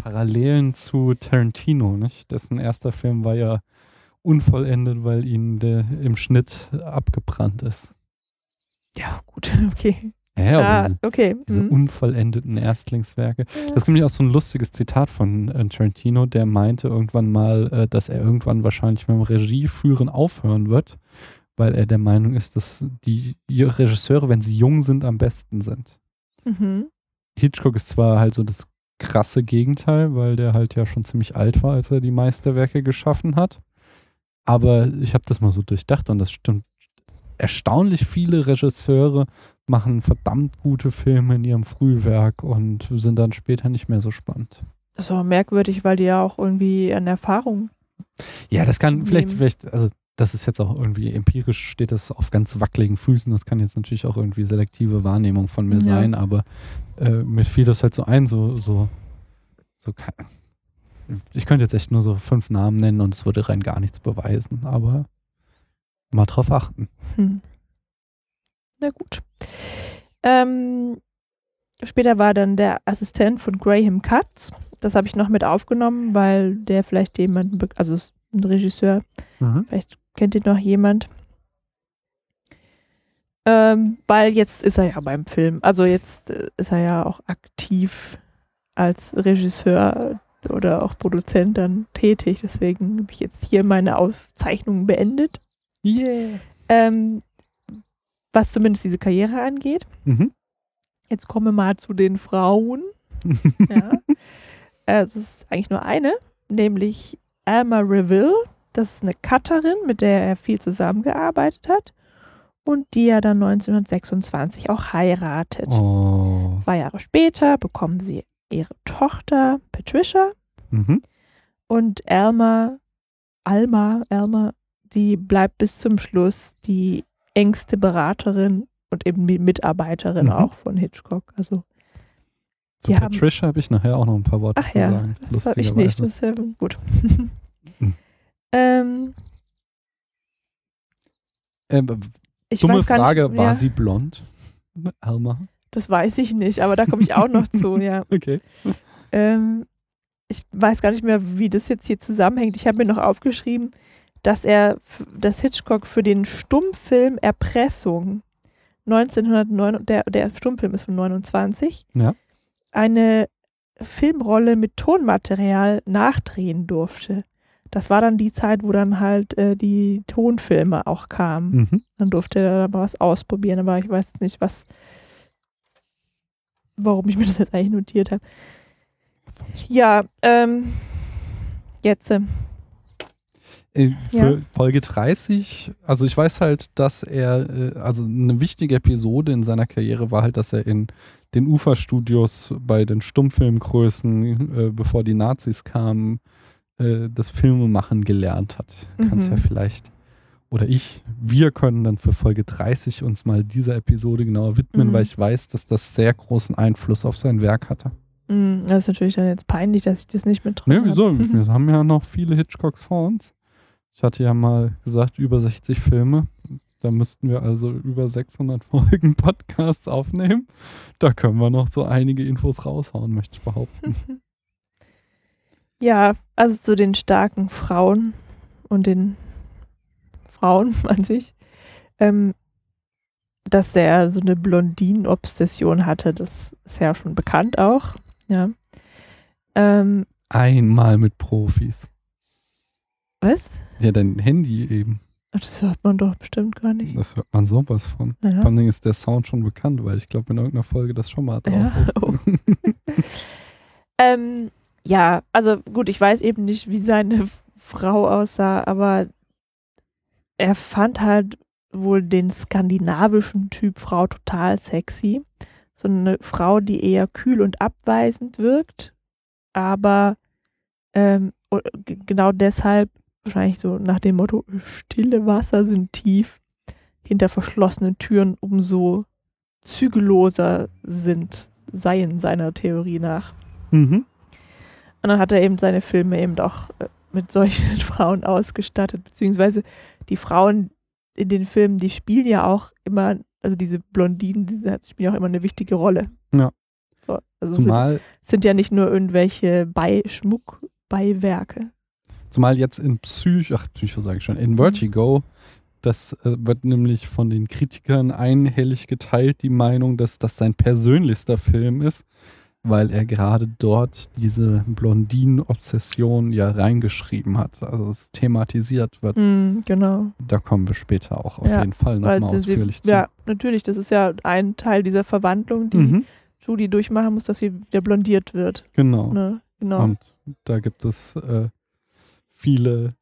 Speaker 3: Parallelen zu Tarantino, nicht? Dessen erster Film war ja unvollendet, weil ihnen der im Schnitt abgebrannt ist.
Speaker 2: Ja, gut, okay.
Speaker 3: Ja,
Speaker 2: ah,
Speaker 3: diese,
Speaker 2: okay.
Speaker 3: diese
Speaker 2: mhm.
Speaker 3: unvollendeten Erstlingswerke.
Speaker 2: Ja.
Speaker 3: Das ist nämlich auch so ein lustiges Zitat von äh, Tarantino, der meinte irgendwann mal, äh, dass er irgendwann wahrscheinlich mit dem Regieführen aufhören wird, weil er der Meinung ist, dass die Regisseure, wenn sie jung sind, am besten sind.
Speaker 2: Mhm.
Speaker 3: Hitchcock ist zwar halt so das krasse Gegenteil, weil der halt ja schon ziemlich alt war, als er die Meisterwerke geschaffen hat. Aber ich habe das mal so durchdacht und das stimmt. Erstaunlich viele Regisseure machen verdammt gute Filme in ihrem Frühwerk und sind dann später nicht mehr so spannend.
Speaker 2: Das ist aber merkwürdig, weil die ja auch irgendwie an Erfahrung.
Speaker 3: Ja, das kann vielleicht,
Speaker 2: Nehmen.
Speaker 3: vielleicht, also das ist jetzt auch irgendwie empirisch, steht das auf ganz wackeligen Füßen. Das kann jetzt natürlich auch irgendwie selektive Wahrnehmung von mir
Speaker 2: Ja.
Speaker 3: sein, aber äh, mir fiel das halt so ein, so, so, so, ke- ich könnte jetzt echt nur so fünf Namen nennen und es würde rein gar nichts beweisen, aber mal drauf achten.
Speaker 2: Hm. Na gut. Ähm, später war dann der Assistent von Graham Katz. Das habe ich noch mit aufgenommen, weil der vielleicht jemanden, also ist ein Regisseur, vielleicht kennt ihn noch jemand. Ähm, weil jetzt ist er ja beim Film. Also jetzt äh, ist er ja auch aktiv als Regisseur oder auch Produzent dann tätig. Deswegen habe ich jetzt hier meine Aufzeichnung beendet.
Speaker 3: Yeah.
Speaker 2: Ähm, was zumindest diese Karriere angeht.
Speaker 3: Mhm.
Speaker 2: Jetzt kommen wir mal zu den Frauen. Ja. äh, das ist eigentlich nur eine, nämlich Alma Reville. Das ist eine Cutterin, mit der er viel zusammengearbeitet hat und die er dann 1926 auch heiratet.
Speaker 3: oh.
Speaker 2: Zwei Jahre später bekommen sie ihre Tochter Patricia
Speaker 3: Mhm.
Speaker 2: und Alma, Alma, Alma, die bleibt bis zum Schluss die engste Beraterin und eben Mitarbeiterin
Speaker 3: Mhm.
Speaker 2: auch von Hitchcock. Also
Speaker 3: Zu
Speaker 2: Die haben-
Speaker 3: Patricia habe ich nachher auch noch ein paar Worte
Speaker 2: Ach
Speaker 3: zu
Speaker 2: ja,
Speaker 3: sagen.
Speaker 2: das habe ich nicht. Das ist ja gut.
Speaker 3: Mhm.
Speaker 2: ähm,
Speaker 3: Ähm,
Speaker 2: ich
Speaker 3: dumme
Speaker 2: weiß gar
Speaker 3: Frage,
Speaker 2: nicht,
Speaker 3: war
Speaker 2: ja,
Speaker 3: sie blond? Alma?
Speaker 2: Das weiß ich nicht, aber da komme ich auch noch zu, ja.
Speaker 3: Okay.
Speaker 2: Ähm, ich weiß gar nicht mehr, wie das jetzt hier zusammenhängt. Ich habe mir noch aufgeschrieben, dass er, dass Hitchcock für den Stummfilm Erpressung 1909, der, der Stummfilm ist von 29,
Speaker 3: Ja.
Speaker 2: eine Filmrolle mit Tonmaterial nachdrehen durfte. Das war dann die Zeit, wo dann halt äh, die Tonfilme auch kamen.
Speaker 3: Mhm.
Speaker 2: Dann durfte er mal was ausprobieren, aber ich weiß jetzt nicht, was, warum ich mir das jetzt eigentlich notiert habe. Ja, ähm, jetzt. Äh,
Speaker 3: Für
Speaker 2: Ja.
Speaker 3: Folge 30, also ich weiß halt, dass er, äh, also eine wichtige Episode in seiner Karriere war halt, dass er in den Uferstudios bei den Stummfilmgrößen, äh, bevor die Nazis kamen, äh, das Filmemachen gelernt hat. Kannst
Speaker 2: Mhm.
Speaker 3: ja vielleicht, oder ich, wir können dann für Folge 30 uns mal dieser Episode genauer widmen,
Speaker 2: Mhm.
Speaker 3: weil ich weiß, dass das sehr großen Einfluss auf sein Werk hatte.
Speaker 2: mh, Das ist natürlich dann jetzt peinlich, dass ich das nicht mit drin
Speaker 3: Ne,
Speaker 2: hab.
Speaker 3: wieso? Wir haben ja noch viele Hitchcocks vor uns. Ich hatte ja mal gesagt, über 60 Filme. Da müssten wir also über 600 Folgen Podcasts aufnehmen. Da können wir noch so einige Infos raushauen, möchte ich behaupten.
Speaker 2: Ja, also zu den starken Frauen und den Frauen an sich. Ähm, dass er so eine Blondinen-Obsession hatte, das ist ja schon bekannt auch. Ja. Ähm,
Speaker 3: Einmal mit Profis.
Speaker 2: Was?
Speaker 3: Ja, dein Handy eben.
Speaker 2: Ach, Das hört man doch bestimmt gar nicht.
Speaker 3: Das hört man sowas von.
Speaker 2: Ja.
Speaker 3: Vor allem ist der Sound schon bekannt, weil ich glaube, in irgendeiner Folge das schon mal drauf
Speaker 2: Ja,
Speaker 3: ist.
Speaker 2: oh. Ähm, ja, also gut, ich weiß eben nicht, wie seine Frau aussah, aber er fand halt wohl den skandinavischen Typ Frau total sexy. So eine Frau, die eher kühl und abweisend wirkt, aber ähm, genau deshalb wahrscheinlich so nach dem Motto, stille Wasser sind tief, hinter verschlossenen Türen umso zügelloser sind, seien seiner Theorie nach.
Speaker 3: mhm.
Speaker 2: Und dann hat er eben seine Filme eben auch äh, mit solchen Frauen ausgestattet, beziehungsweise die Frauen in den Filmen, die spielen ja auch immer, also diese Blondinen, die spielen auch immer eine wichtige Rolle.
Speaker 3: Ja.
Speaker 2: So, also es sind, sind ja nicht nur irgendwelche Bei Schmuckbeiwerke.
Speaker 3: Zumal jetzt in Psycho, ach Psycho sage ich schon, in Vertigo, das äh, wird nämlich von den Kritikern einhellig geteilt, die Meinung, dass das sein persönlichster Film ist, weil er gerade dort diese Blondinen-Obsession ja reingeschrieben hat. Also es thematisiert wird.
Speaker 2: Mhm, genau.
Speaker 3: Da kommen wir später auch auf
Speaker 2: Ja,
Speaker 3: jeden Fall nochmal
Speaker 2: sie,
Speaker 3: ausführlich zu.
Speaker 2: ja, natürlich, das ist ja ein Teil dieser Verwandlung, die
Speaker 3: Mhm,
Speaker 2: Judy durchmachen muss, dass sie wieder blondiert wird.
Speaker 3: genau.
Speaker 2: Ne? Genau.
Speaker 3: Und da gibt es äh, viele.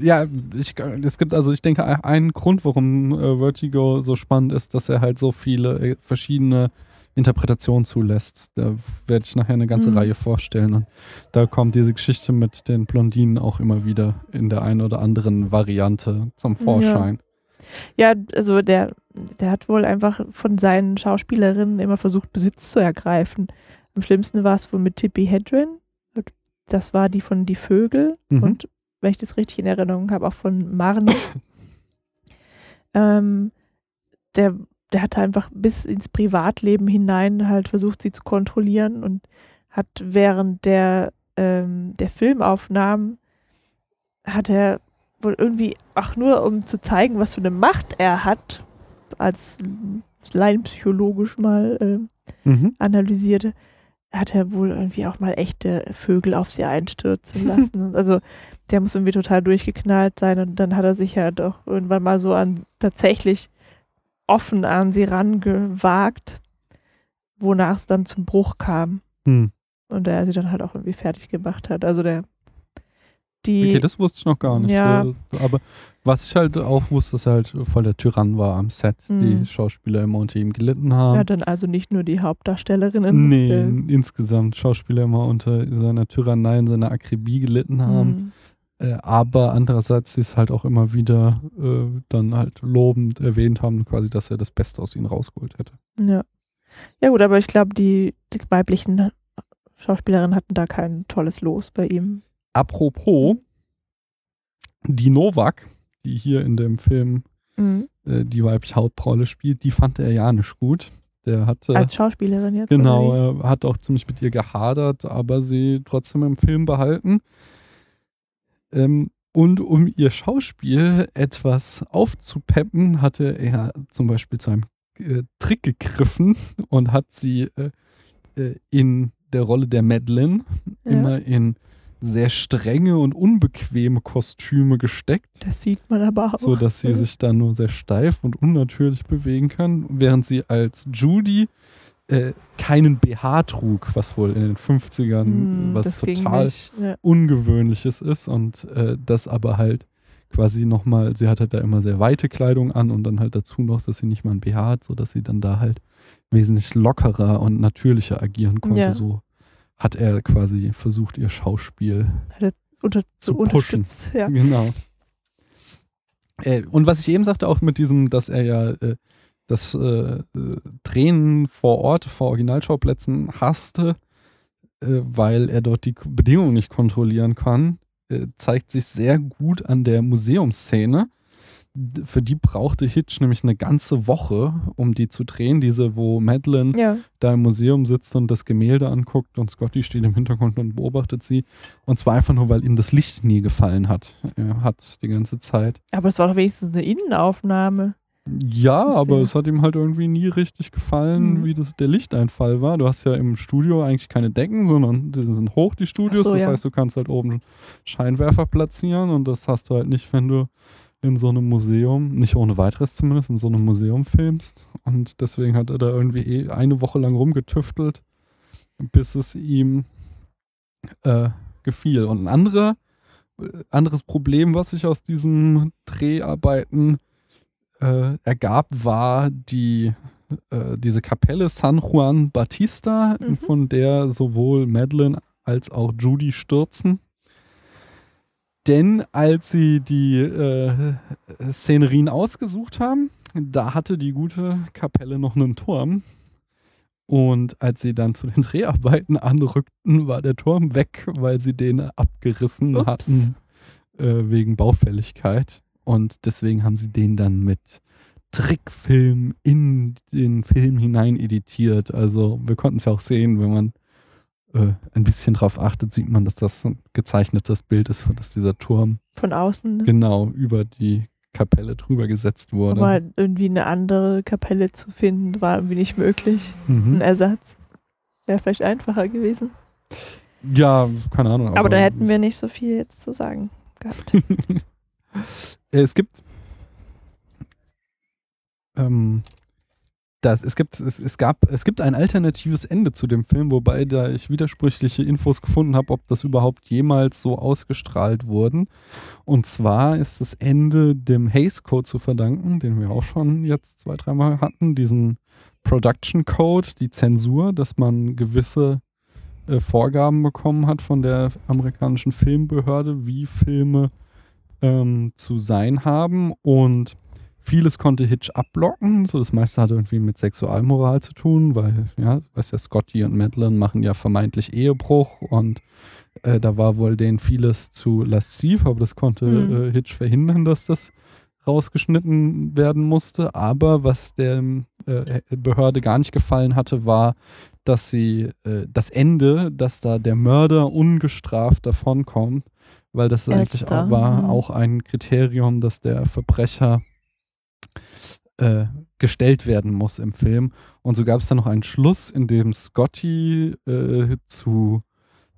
Speaker 3: Ja, ich, es gibt also, ich denke, einen Grund, warum äh, Vertigo so spannend ist, dass er halt so viele äh, verschiedene Interpretationen zulässt. Da werde ich nachher eine ganze
Speaker 2: Mhm.
Speaker 3: Reihe vorstellen. Und da kommt diese Geschichte mit den Blondinen auch immer wieder in der einen oder anderen Variante zum Vorschein.
Speaker 2: Ja, also der, der hat wohl einfach von seinen Schauspielerinnen immer versucht, Besitz zu ergreifen. Am schlimmsten war es wohl mit Tippi Hedren. Das war die von Die Vögel.
Speaker 3: Mhm.
Speaker 2: Und wenn ich das richtig in Erinnerung habe, auch von Marnie. ähm, der, der hat einfach bis ins Privatleben hinein halt versucht, sie zu kontrollieren und hat während der, ähm, der Filmaufnahmen hat er wohl irgendwie, ach nur um zu zeigen, was für eine Macht er hat, als laienpsychologisch mal ähm,
Speaker 3: Mhm.
Speaker 2: analysierte, hat er wohl irgendwie auch mal echte Vögel auf sie einstürzen lassen. Also der muss irgendwie total durchgeknallt sein und dann hat er sich ja doch irgendwann mal so an tatsächlich offen an sie rangewagt, wonach es dann zum Bruch kam
Speaker 3: Hm.
Speaker 2: und er sie dann halt auch irgendwie fertig gemacht hat. Also der die
Speaker 3: Okay, das wusste ich noch gar nicht.
Speaker 2: Ja.
Speaker 3: Aber was ich halt auch wusste, dass er halt voll der Tyrann war am Set.
Speaker 2: Mhm.
Speaker 3: Die Schauspieler immer unter ihm gelitten haben.
Speaker 2: ja dann also nicht nur die Hauptdarstellerin im
Speaker 3: nee,
Speaker 2: Film.
Speaker 3: insgesamt Schauspieler immer unter seiner Tyrannei und seiner Akribie gelitten haben.
Speaker 2: Mhm.
Speaker 3: Äh, aber andererseits sie es halt auch immer wieder äh, dann halt lobend erwähnt haben, quasi, dass er das Beste aus ihnen rausgeholt hätte.
Speaker 2: Ja. Ja gut, aber ich glaube, die, die weiblichen Schauspielerinnen hatten da kein tolles Los bei ihm.
Speaker 3: Apropos, die Novak, die hier in dem Film
Speaker 2: Mhm.
Speaker 3: äh, die weibliche Hauptrolle spielt, die fand er ja nicht gut. Der hatte.
Speaker 2: Als Schauspielerin jetzt.
Speaker 3: Genau, er hat auch ziemlich mit ihr gehadert, aber sie trotzdem im Film behalten. Ähm, und um ihr Schauspiel etwas aufzupeppen, hatte er zum Beispiel zu einem äh, Trick gegriffen und hat sie äh, äh, in der Rolle der Madeline
Speaker 2: wie?
Speaker 3: immer in sehr strenge und unbequeme Kostüme gesteckt
Speaker 2: das sieht man aber auch.
Speaker 3: so dass sie sich dann nur sehr steif und unnatürlich bewegen kann, während sie als Judy äh, keinen BH trug, was wohl in den 50ern
Speaker 2: Hm,
Speaker 3: was total ungewöhnliches ist und äh, das aber halt quasi nochmal, sie hat halt da immer sehr weite Kleidung an und dann halt dazu noch, dass sie nicht mal ein BH hat, sodass sie dann da halt wesentlich lockerer und natürlicher agieren konnte.
Speaker 2: Ja.
Speaker 3: So hat er quasi versucht, ihr Schauspiel
Speaker 2: Unter,
Speaker 3: zu
Speaker 2: so
Speaker 3: pushen.
Speaker 2: Ja.
Speaker 3: Genau. Äh, und was ich eben sagte, auch mit diesem, dass er ja äh, das äh, Drehen vor Ort, vor Originalschauplätzen hasste, äh, weil er dort die Bedingungen nicht kontrollieren kann, äh, zeigt sich sehr gut an der Museumsszene. Für die brauchte Hitch nämlich eine ganze Woche, um die zu drehen. Diese, wo Madeline
Speaker 2: ja.
Speaker 3: da im Museum sitzt und das Gemälde anguckt und Scotty steht im Hintergrund und beobachtet sie. Und zwar einfach nur, weil ihm das Licht nie gefallen hat. Er hat die ganze Zeit.
Speaker 2: Aber es war doch wenigstens eine Innenaufnahme.
Speaker 3: Ja, aber es hat ihm halt irgendwie nie richtig gefallen,
Speaker 2: Mhm.
Speaker 3: wie das der Lichteinfall war. Du hast ja im Studio eigentlich keine Decken, sondern die sind hoch, die Studios.
Speaker 2: So,
Speaker 3: das
Speaker 2: ja.
Speaker 3: heißt, du kannst halt oben Scheinwerfer platzieren und das hast du halt nicht, wenn du in so einem Museum, nicht ohne weiteres zumindest, in so einem Museum filmst. Und deswegen hat er da irgendwie eh eine Woche lang rumgetüftelt, bis es ihm äh, gefiel. Und ein anderer, äh, anderes Problem, was sich aus diesen Dreharbeiten äh, ergab, war die äh, diese Kapelle San Juan Batista,
Speaker 2: Mhm.
Speaker 3: von der sowohl Madeline als auch Judy stürzen. Denn als sie die äh, Szenerien ausgesucht haben, da hatte die gute Kapelle noch einen Turm. Und als sie dann zu den Dreharbeiten anrückten, war der Turm weg, weil sie den abgerissen
Speaker 2: Ups.
Speaker 3: hatten äh, wegen Baufälligkeit. Und deswegen haben sie den dann mit Trickfilm in den Film hinein editiert. Also wir konnten es ja auch sehen, wenn man äh, ein bisschen drauf achtet, sieht man, dass das ein gezeichnetes Bild ist, dass dieser Turm
Speaker 2: Von außen. Ne?
Speaker 3: genau über die Kapelle drüber gesetzt wurde.
Speaker 2: Aber irgendwie eine andere Kapelle zu finden, war irgendwie nicht möglich. Ein
Speaker 3: mhm.
Speaker 2: Ersatz. Wäre vielleicht einfacher gewesen.
Speaker 3: Ja, keine Ahnung.
Speaker 2: Aber, da hätten wir nicht so viel jetzt zu sagen gehabt.
Speaker 3: es gibt ähm, das, es gibt es, es gab es gibt ein alternatives Ende zu dem Film, wobei da ich widersprüchliche Infos gefunden habe, ob das überhaupt jemals so ausgestrahlt wurden. Und zwar ist das Ende dem Hays Code zu verdanken, den wir auch schon jetzt zwei, dreimal hatten, diesen Production Code, die Zensur, dass man gewisse äh, Vorgaben bekommen hat von der amerikanischen Filmbehörde, wie Filme ähm, zu sein haben und vieles konnte Hitch abblocken. So das meiste hatte irgendwie mit Sexualmoral zu tun, weil, ja, weißt ja, Scotty und Madeline machen ja vermeintlich Ehebruch und äh, da war wohl denen vieles zu lasziv, aber das konnte
Speaker 2: Mhm.
Speaker 3: äh, Hitch verhindern, dass das rausgeschnitten werden musste. Aber was der äh, Behörde gar nicht gefallen hatte, war, dass sie äh, das Ende, dass da der Mörder ungestraft davonkommt, weil das eigentlich auch, war
Speaker 2: mhm.
Speaker 3: auch ein Kriterium, dass der Verbrecher äh, gestellt werden muss im Film. Und so gab es dann noch einen Schluss, in dem Scotty äh, zu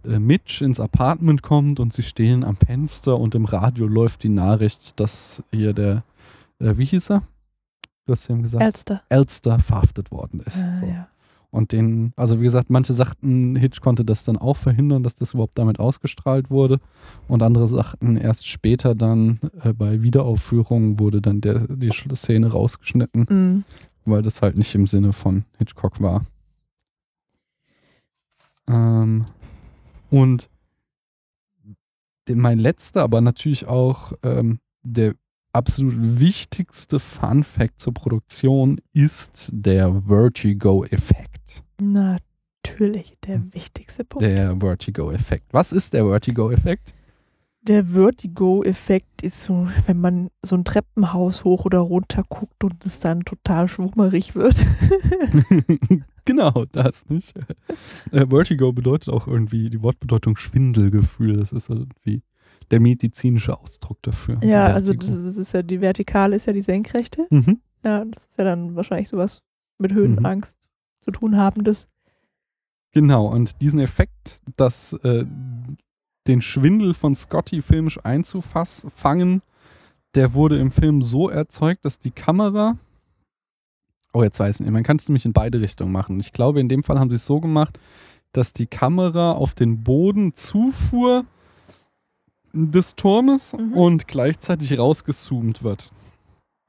Speaker 3: äh, Mitch ins Apartment kommt und sie stehen am Fenster und im Radio läuft die Nachricht, dass hier der, äh, wie hieß er? Du hast ihm gesagt,
Speaker 2: Elster.
Speaker 3: Elster verhaftet worden ist.
Speaker 2: Ah,
Speaker 3: so.
Speaker 2: ja.
Speaker 3: Und den, also wie gesagt, manche sagten, Hitch konnte das dann auch verhindern, dass das überhaupt damit ausgestrahlt wurde. Und andere sagten, erst später dann äh, bei Wiederaufführungen wurde dann der, die Szene rausgeschnitten,
Speaker 2: Mhm.
Speaker 3: weil das halt nicht im Sinne von Hitchcock war. Ähm, und mein letzter, aber natürlich auch ähm, der absolut wichtigste Fun Fact zur Produktion ist der Vertigo-Effekt.
Speaker 2: Natürlich, der wichtigste Punkt.
Speaker 3: Der Vertigo-Effekt. Was ist der Vertigo-Effekt?
Speaker 2: Der Vertigo-Effekt ist so, wenn man so ein Treppenhaus hoch oder runter guckt und es dann total schwummerig wird.
Speaker 3: genau, das nicht. Äh, Vertigo bedeutet auch irgendwie die Wortbedeutung Schwindelgefühl. Das ist irgendwie der medizinische Ausdruck dafür.
Speaker 2: ja, also das ist, das ist ja die Vertikale, ist ja die Senkrechte.
Speaker 3: Mhm.
Speaker 2: Ja, das ist ja dann wahrscheinlich sowas mit Höhenangst zu tun habendes.
Speaker 3: Genau, und diesen Effekt, dass äh, den Schwindel von Scotty filmisch einzufangen, der wurde im Film so erzeugt, dass die Kamera. Oh, jetzt weiß ich nicht, man kann es nämlich in beide Richtungen machen. Ich glaube, in dem Fall haben sie es so gemacht, dass die Kamera auf den Boden zufuhr des Turmes
Speaker 2: Mhm.
Speaker 3: und gleichzeitig rausgezoomt wird.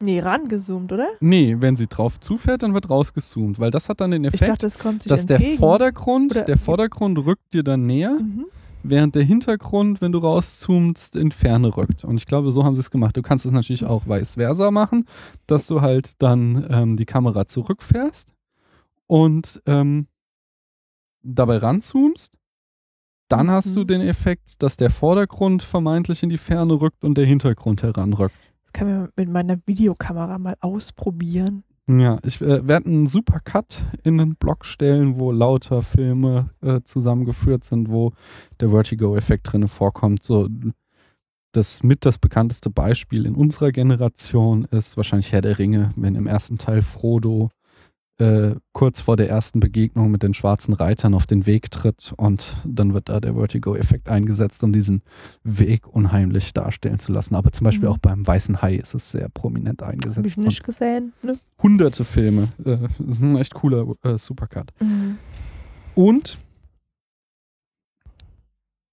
Speaker 2: Nee, rangezoomt, oder?
Speaker 3: Nee, wenn sie drauf zufährt, dann wird rausgezoomt, weil das hat dann den Effekt,
Speaker 2: dachte, das
Speaker 3: dass der
Speaker 2: entgegen.
Speaker 3: Vordergrund,
Speaker 2: Oder-
Speaker 3: der Vordergrund rückt dir dann näher
Speaker 2: Mhm.
Speaker 3: während der Hintergrund, wenn du rauszoomst, in Ferne rückt. Und ich glaube, so haben sie es gemacht. Du kannst es natürlich auch vice versa machen, dass du halt dann ähm, die Kamera zurückfährst und ähm, dabei ranzoomst. Dann hast du
Speaker 2: Mhm.
Speaker 3: den Effekt, dass der Vordergrund vermeintlich in die Ferne rückt und der Hintergrund heranrückt.
Speaker 2: Das kann man mit meiner Videokamera mal ausprobieren.
Speaker 3: Ja, ich äh, werde einen super Cut in den Blog stellen, wo lauter Filme äh, zusammengeführt sind, wo der Vertigo-Effekt drin vorkommt. So das mit das bekannteste Beispiel in unserer Generation ist wahrscheinlich Herr der Ringe, wenn im ersten Teil Frodo äh, kurz vor der ersten Begegnung mit den schwarzen Reitern auf den Weg tritt und dann wird da der Vertigo-Effekt eingesetzt, um diesen Weg unheimlich darstellen zu lassen. Aber zum Beispiel
Speaker 2: Mhm.
Speaker 3: auch beim Weißen Hai ist es sehr prominent eingesetzt.
Speaker 2: Habe ich nicht gesehen. Ne?
Speaker 3: hunderte Filme. Äh, das ist ein echt cooler äh, Supercut.
Speaker 2: Mhm.
Speaker 3: Und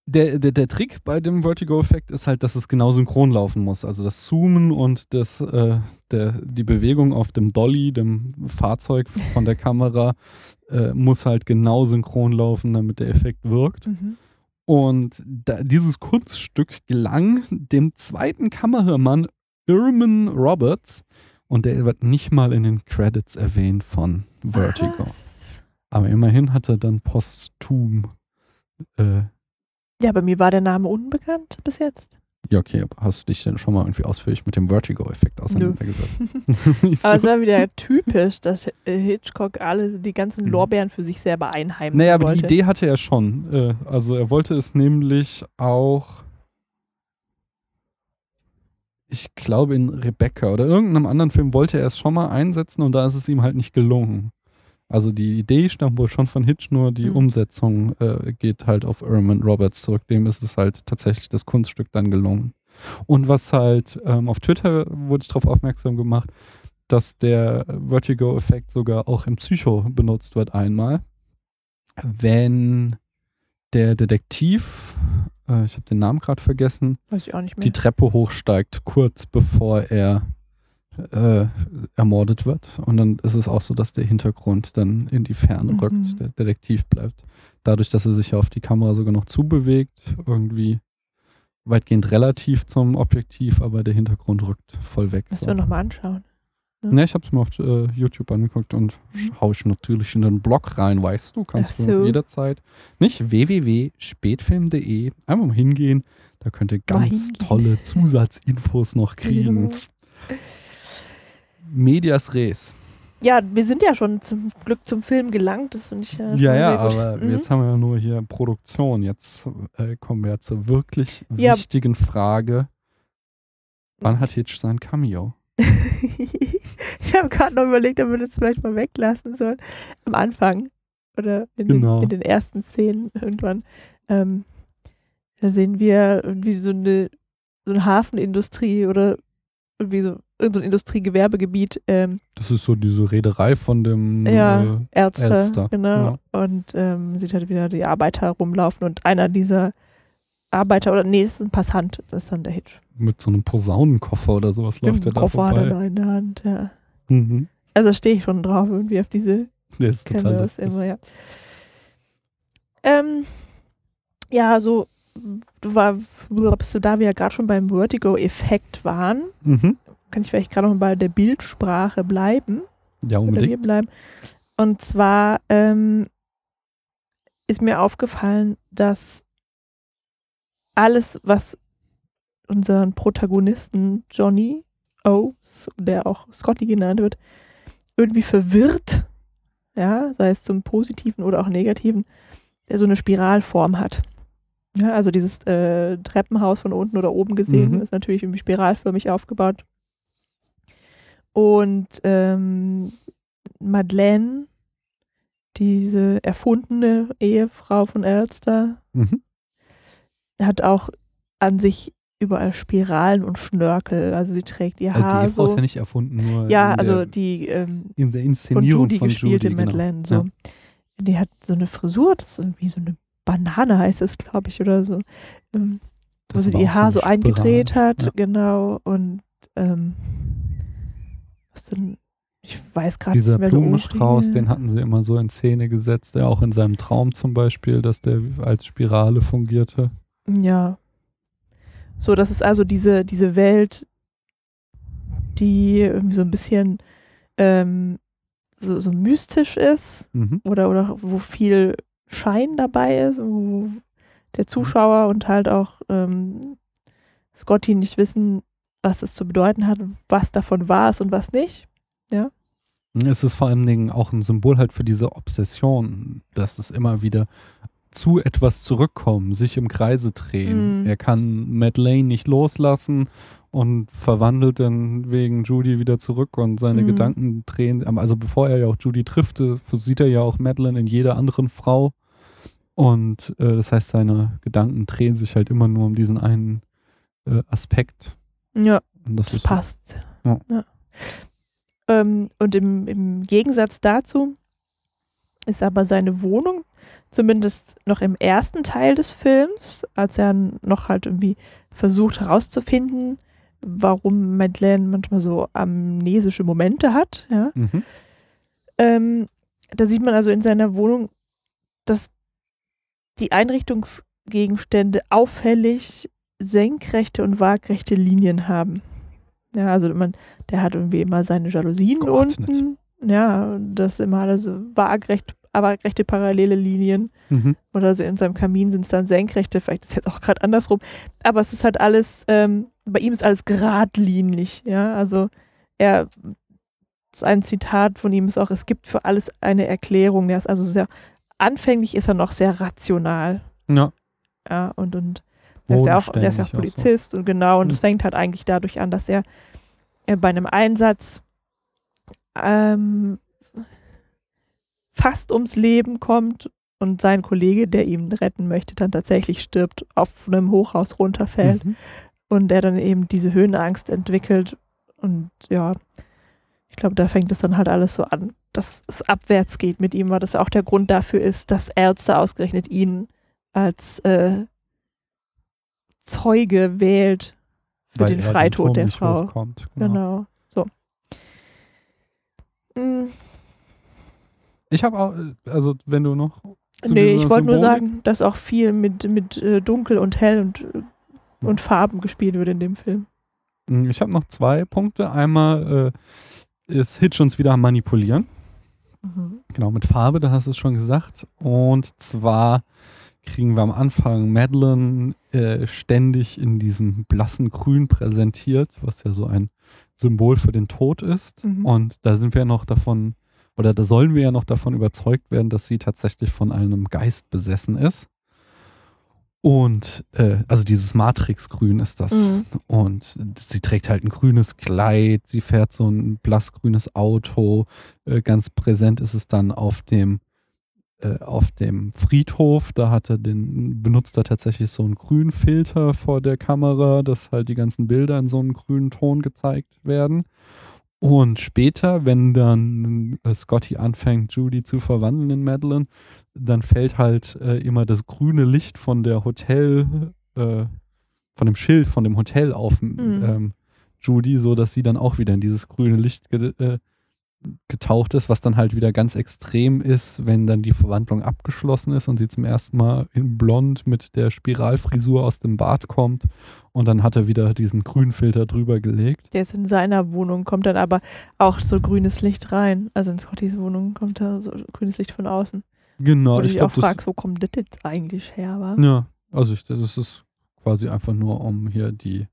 Speaker 3: der, der, der Trick bei dem Vertigo-Effekt ist halt, dass es genau synchron laufen muss. Also das Zoomen und das, äh, der, die Bewegung auf dem Dolly, dem Fahrzeug von der Kamera, äh, muss halt genau synchron laufen, damit der Effekt wirkt.
Speaker 2: Mhm.
Speaker 3: Und da, dieses Kunststück gelang dem zweiten Kameramann Irman Roberts. Und der wird nicht mal in den Credits erwähnt von Vertigo.
Speaker 2: Was?
Speaker 3: Aber immerhin hat er dann posthum. Äh,
Speaker 2: Ja, bei mir war der Name unbekannt bis jetzt.
Speaker 3: Ja, okay, aber hast du dich denn schon mal irgendwie ausführlich mit dem Vertigo-Effekt auseinandergesetzt? So.
Speaker 2: Aber es war wieder typisch, dass äh, Hitchcock alle die ganzen
Speaker 3: Mhm.
Speaker 2: Lorbeeren für sich selber einheimsen
Speaker 3: Naja, aber
Speaker 2: wollte.
Speaker 3: die Idee hatte er schon. Äh, also er wollte es nämlich auch, ich glaube in Rebecca oder irgendeinem anderen Film wollte er es schon mal einsetzen und da ist es ihm halt nicht gelungen. Also die Idee stammt wohl schon von Hitch, nur die
Speaker 2: Mhm.
Speaker 3: Umsetzung äh, geht halt auf Erman Roberts zurück. Dem ist es halt tatsächlich das Kunststück dann gelungen. Und was halt ähm, auf Twitter wurde ich darauf aufmerksam gemacht, dass der Vertigo-Effekt sogar auch im Psycho benutzt wird einmal. Wenn der Detektiv, äh, ich habe den Namen gerade vergessen, die Treppe hochsteigt, kurz bevor er äh, ermordet wird. Und dann ist es auch so, dass der Hintergrund dann in die Ferne
Speaker 2: Mhm.
Speaker 3: rückt, der Detektiv bleibt. Dadurch, dass er sich ja auf die Kamera sogar noch zubewegt, irgendwie weitgehend relativ zum Objektiv, aber der Hintergrund rückt voll weg.
Speaker 2: Müssen
Speaker 3: so.
Speaker 2: wir nochmal anschauen.
Speaker 3: Ne, ich habe es mir auf äh, YouTube angeguckt und hau ich natürlich in den Blog rein, weißt du, kannst
Speaker 2: Ach
Speaker 3: du
Speaker 2: so.
Speaker 3: jederzeit. Nicht www.spätfilm.de, einfach mal hingehen, da könnt ihr ganz tolle Zusatzinfos noch kriegen. Medias Res.
Speaker 2: Ja, wir sind ja schon zum Glück zum Film gelangt. Das finde ich ja, schon
Speaker 3: Ja, ja,
Speaker 2: gut.
Speaker 3: aber
Speaker 2: Mhm.
Speaker 3: jetzt haben wir ja nur hier Produktion. Jetzt äh, kommen wir zur wirklich
Speaker 2: Ja.
Speaker 3: wichtigen Frage. Wann hat Hitch sein Cameo?
Speaker 2: ich habe gerade noch überlegt, ob wir das vielleicht mal weglassen sollen. Am Anfang. Oder in,
Speaker 3: Genau.
Speaker 2: den, in den ersten Szenen irgendwann. Ähm, da sehen wir irgendwie so eine, so eine Hafenindustrie oder irgendwie so irgendein Industriegewerbegebiet. Ähm,
Speaker 3: Das ist so diese Rederei von dem
Speaker 2: Ja.
Speaker 3: äh,
Speaker 2: Ärzte,
Speaker 3: Elster,
Speaker 2: genau. Und ähm, sieht halt wieder die Arbeiter rumlaufen und einer dieser Arbeiter, oder nee, es ist ein Passant, das ist dann der Hitch.
Speaker 3: mit so einem Posaunenkoffer oder sowas läuft der da
Speaker 2: Koffer hat er
Speaker 3: vorbei.
Speaker 2: da in der Hand, ja.
Speaker 3: Mhm.
Speaker 2: Also stehe ich schon drauf, irgendwie auf diese
Speaker 3: Der ist total lustig.
Speaker 2: immer, ja. Ähm, ja, so, du war, bist du da wir ja gerade schon beim Vertigo-Effekt waren,
Speaker 3: Mhm.
Speaker 2: Kann ich vielleicht gerade noch bei der Bildsprache bleiben.
Speaker 3: Ja, unbedingt.
Speaker 2: hier bleiben. Und zwar ähm, ist mir aufgefallen, dass alles, was unseren Protagonisten Johnny O's, der auch Scotty genannt wird, irgendwie verwirrt, ja, sei es zum Positiven oder auch Negativen, der so eine Spiralform hat. Ja, also dieses äh, Treppenhaus von unten oder oben gesehen
Speaker 3: Mhm.
Speaker 2: ist natürlich irgendwie spiralförmig aufgebaut. Und ähm, Madeleine, diese erfundene Ehefrau von Elster,
Speaker 3: Mhm.
Speaker 2: hat auch an sich überall Spiralen und Schnörkel. Also sie trägt ihr
Speaker 3: Also die
Speaker 2: Haar
Speaker 3: Ehefrau ist
Speaker 2: so.
Speaker 3: ja nicht erfunden, nur
Speaker 2: Ja, also
Speaker 3: der,
Speaker 2: die ähm,
Speaker 3: in der
Speaker 2: von
Speaker 3: Inszenierung
Speaker 2: Judy
Speaker 3: von
Speaker 2: gespielte
Speaker 3: Judy, genau.
Speaker 2: Madeleine. So.
Speaker 3: Ja.
Speaker 2: Die hat so eine Frisur, das ist irgendwie so eine Banane heißt es, glaube ich, oder so. Ähm, wo sie
Speaker 3: ist
Speaker 2: ihr Haar so
Speaker 3: Spirale.
Speaker 2: eingedreht hat,
Speaker 3: Ja.
Speaker 2: genau. Und ähm, was denn? Ich weiß gerade
Speaker 3: Dieser
Speaker 2: nicht mehr so
Speaker 3: Blumenstrauß, den hatten sie immer so in Szene gesetzt, der auch in seinem Traum zum Beispiel, dass der als Spirale fungierte.
Speaker 2: Ja. So, das ist also diese, diese Welt, die irgendwie so ein bisschen ähm, so, so mystisch ist
Speaker 3: Mhm.
Speaker 2: oder, oder wo viel Schein dabei ist, wo der Zuschauer und halt auch ähm, Scotty nicht wissen, was es zu bedeuten hat, was davon war es und was nicht.
Speaker 3: Es ist vor allen Dingen auch ein Symbol halt für diese Obsession, dass es immer wieder zu etwas zurückkommen, sich im Kreise drehen.
Speaker 2: Mhm.
Speaker 3: Er kann Madeleine nicht loslassen und verwandelt dann wegen Judy wieder zurück und seine
Speaker 2: Mhm.
Speaker 3: Gedanken drehen. Also bevor er ja auch Judy trifft, sieht er ja auch Madeleine in jeder anderen Frau. Und äh, das heißt, seine Gedanken drehen sich halt immer nur um diesen einen äh, Aspekt.
Speaker 2: Ja,
Speaker 3: Und das
Speaker 2: das passt.
Speaker 3: Ja.
Speaker 2: Ja. Ähm, und im, im Gegensatz dazu ist aber seine Wohnung, zumindest noch im ersten Teil des Films, als er noch halt irgendwie versucht herauszufinden, warum Madeleine manchmal so amnesische Momente hat, ja,
Speaker 3: Mhm.
Speaker 2: ähm, da sieht man also in seiner Wohnung, dass die Einrichtungsgegenstände auffällig senkrechte und waagrechte Linien haben. Ja, also man, der hat irgendwie immer seine Jalousien
Speaker 3: Geordnet.
Speaker 2: unten. Ja, das immer alles so waagrecht aber rechte parallele Linien.
Speaker 3: Mhm.
Speaker 2: Oder so in seinem Kamin sind es dann senkrechte, vielleicht ist es jetzt auch gerade andersrum. Aber es ist halt alles, ähm, bei ihm ist alles geradlinig, ja. Also er, ein Zitat von ihm ist auch, es gibt für alles eine Erklärung. Der ist also sehr, anfänglich ist er noch sehr rational.
Speaker 3: Ja.
Speaker 2: Ja, und, und der ist ja auch, der ist ja auch Polizist und genau, und es
Speaker 3: Mhm.
Speaker 2: fängt halt eigentlich dadurch an, dass er, er bei einem Einsatz ähm, fast ums Leben kommt und sein Kollege, der ihn retten möchte, dann tatsächlich stirbt, auf einem Hochhaus runterfällt
Speaker 3: Mhm.
Speaker 2: und der dann eben diese Höhenangst entwickelt und ja, ich glaube, da fängt es dann halt alles so an, dass es abwärts geht mit ihm, weil das auch der Grund dafür ist, dass Ärzte ausgerechnet ihn als äh, Zeuge wählt für
Speaker 3: Weil
Speaker 2: den Freitod
Speaker 3: Turm
Speaker 2: der Frau.
Speaker 3: hochkommt.
Speaker 2: Genau. So. Mm,
Speaker 3: Ich habe auch, also wenn du noch.
Speaker 2: nee, ich wollte nur sagen, dass auch viel mit, mit äh, Dunkel und Hell und, äh, und Farben gespielt wird in dem Film.
Speaker 3: Mm, Ich habe noch zwei Punkte. Einmal äh, ist Hitch uns wieder Manipulieren.
Speaker 2: Mhm.
Speaker 3: Genau, mit Farbe, da hast du es schon gesagt. Und zwar kriegen wir am Anfang Madeline äh, ständig in diesem blassen Grün präsentiert, was ja so ein Symbol für den Tod ist.
Speaker 2: Mhm.
Speaker 3: Und da sind wir noch davon, oder da sollen wir ja noch davon überzeugt werden, dass sie tatsächlich von einem Geist besessen ist. Und äh, also dieses Matrixgrün ist das.
Speaker 2: Mhm.
Speaker 3: Und sie trägt halt ein grünes Kleid, sie fährt so ein blassgrünes Auto. Äh, ganz präsent ist es dann auf dem, äh, auf dem Friedhof. Da hat er den, benutzt er tatsächlich so einen Grünfilter vor der Kamera, dass halt die ganzen Bilder in so einem grünen Ton gezeigt werden. Und später, wenn dann äh, Scotty anfängt, Judy zu verwandeln in Madeline, dann fällt halt äh, immer das grüne Licht von der Hotel, äh, von dem Schild von dem Hotel auf
Speaker 2: Mhm.
Speaker 3: ähm, Judy, so dass sie dann auch wieder in dieses grüne Licht ge äh, getaucht ist, was dann halt wieder ganz extrem ist, wenn dann die Verwandlung abgeschlossen ist und sie zum ersten Mal in blond mit der Spiralfrisur aus dem Bad kommt und dann hat er wieder diesen Grünfilter drüber gelegt.
Speaker 2: Der ist in seiner Wohnung, kommt dann aber auch so grünes Licht rein. Also in Scottys Wohnung kommt da so grünes Licht von außen.
Speaker 3: Genau,
Speaker 2: Wo du
Speaker 3: ich
Speaker 2: dich auch
Speaker 3: glaube, das
Speaker 2: fragst, wo kommt das jetzt eigentlich her? Wa?
Speaker 3: Ja, also ich, das ist quasi einfach nur, um hier die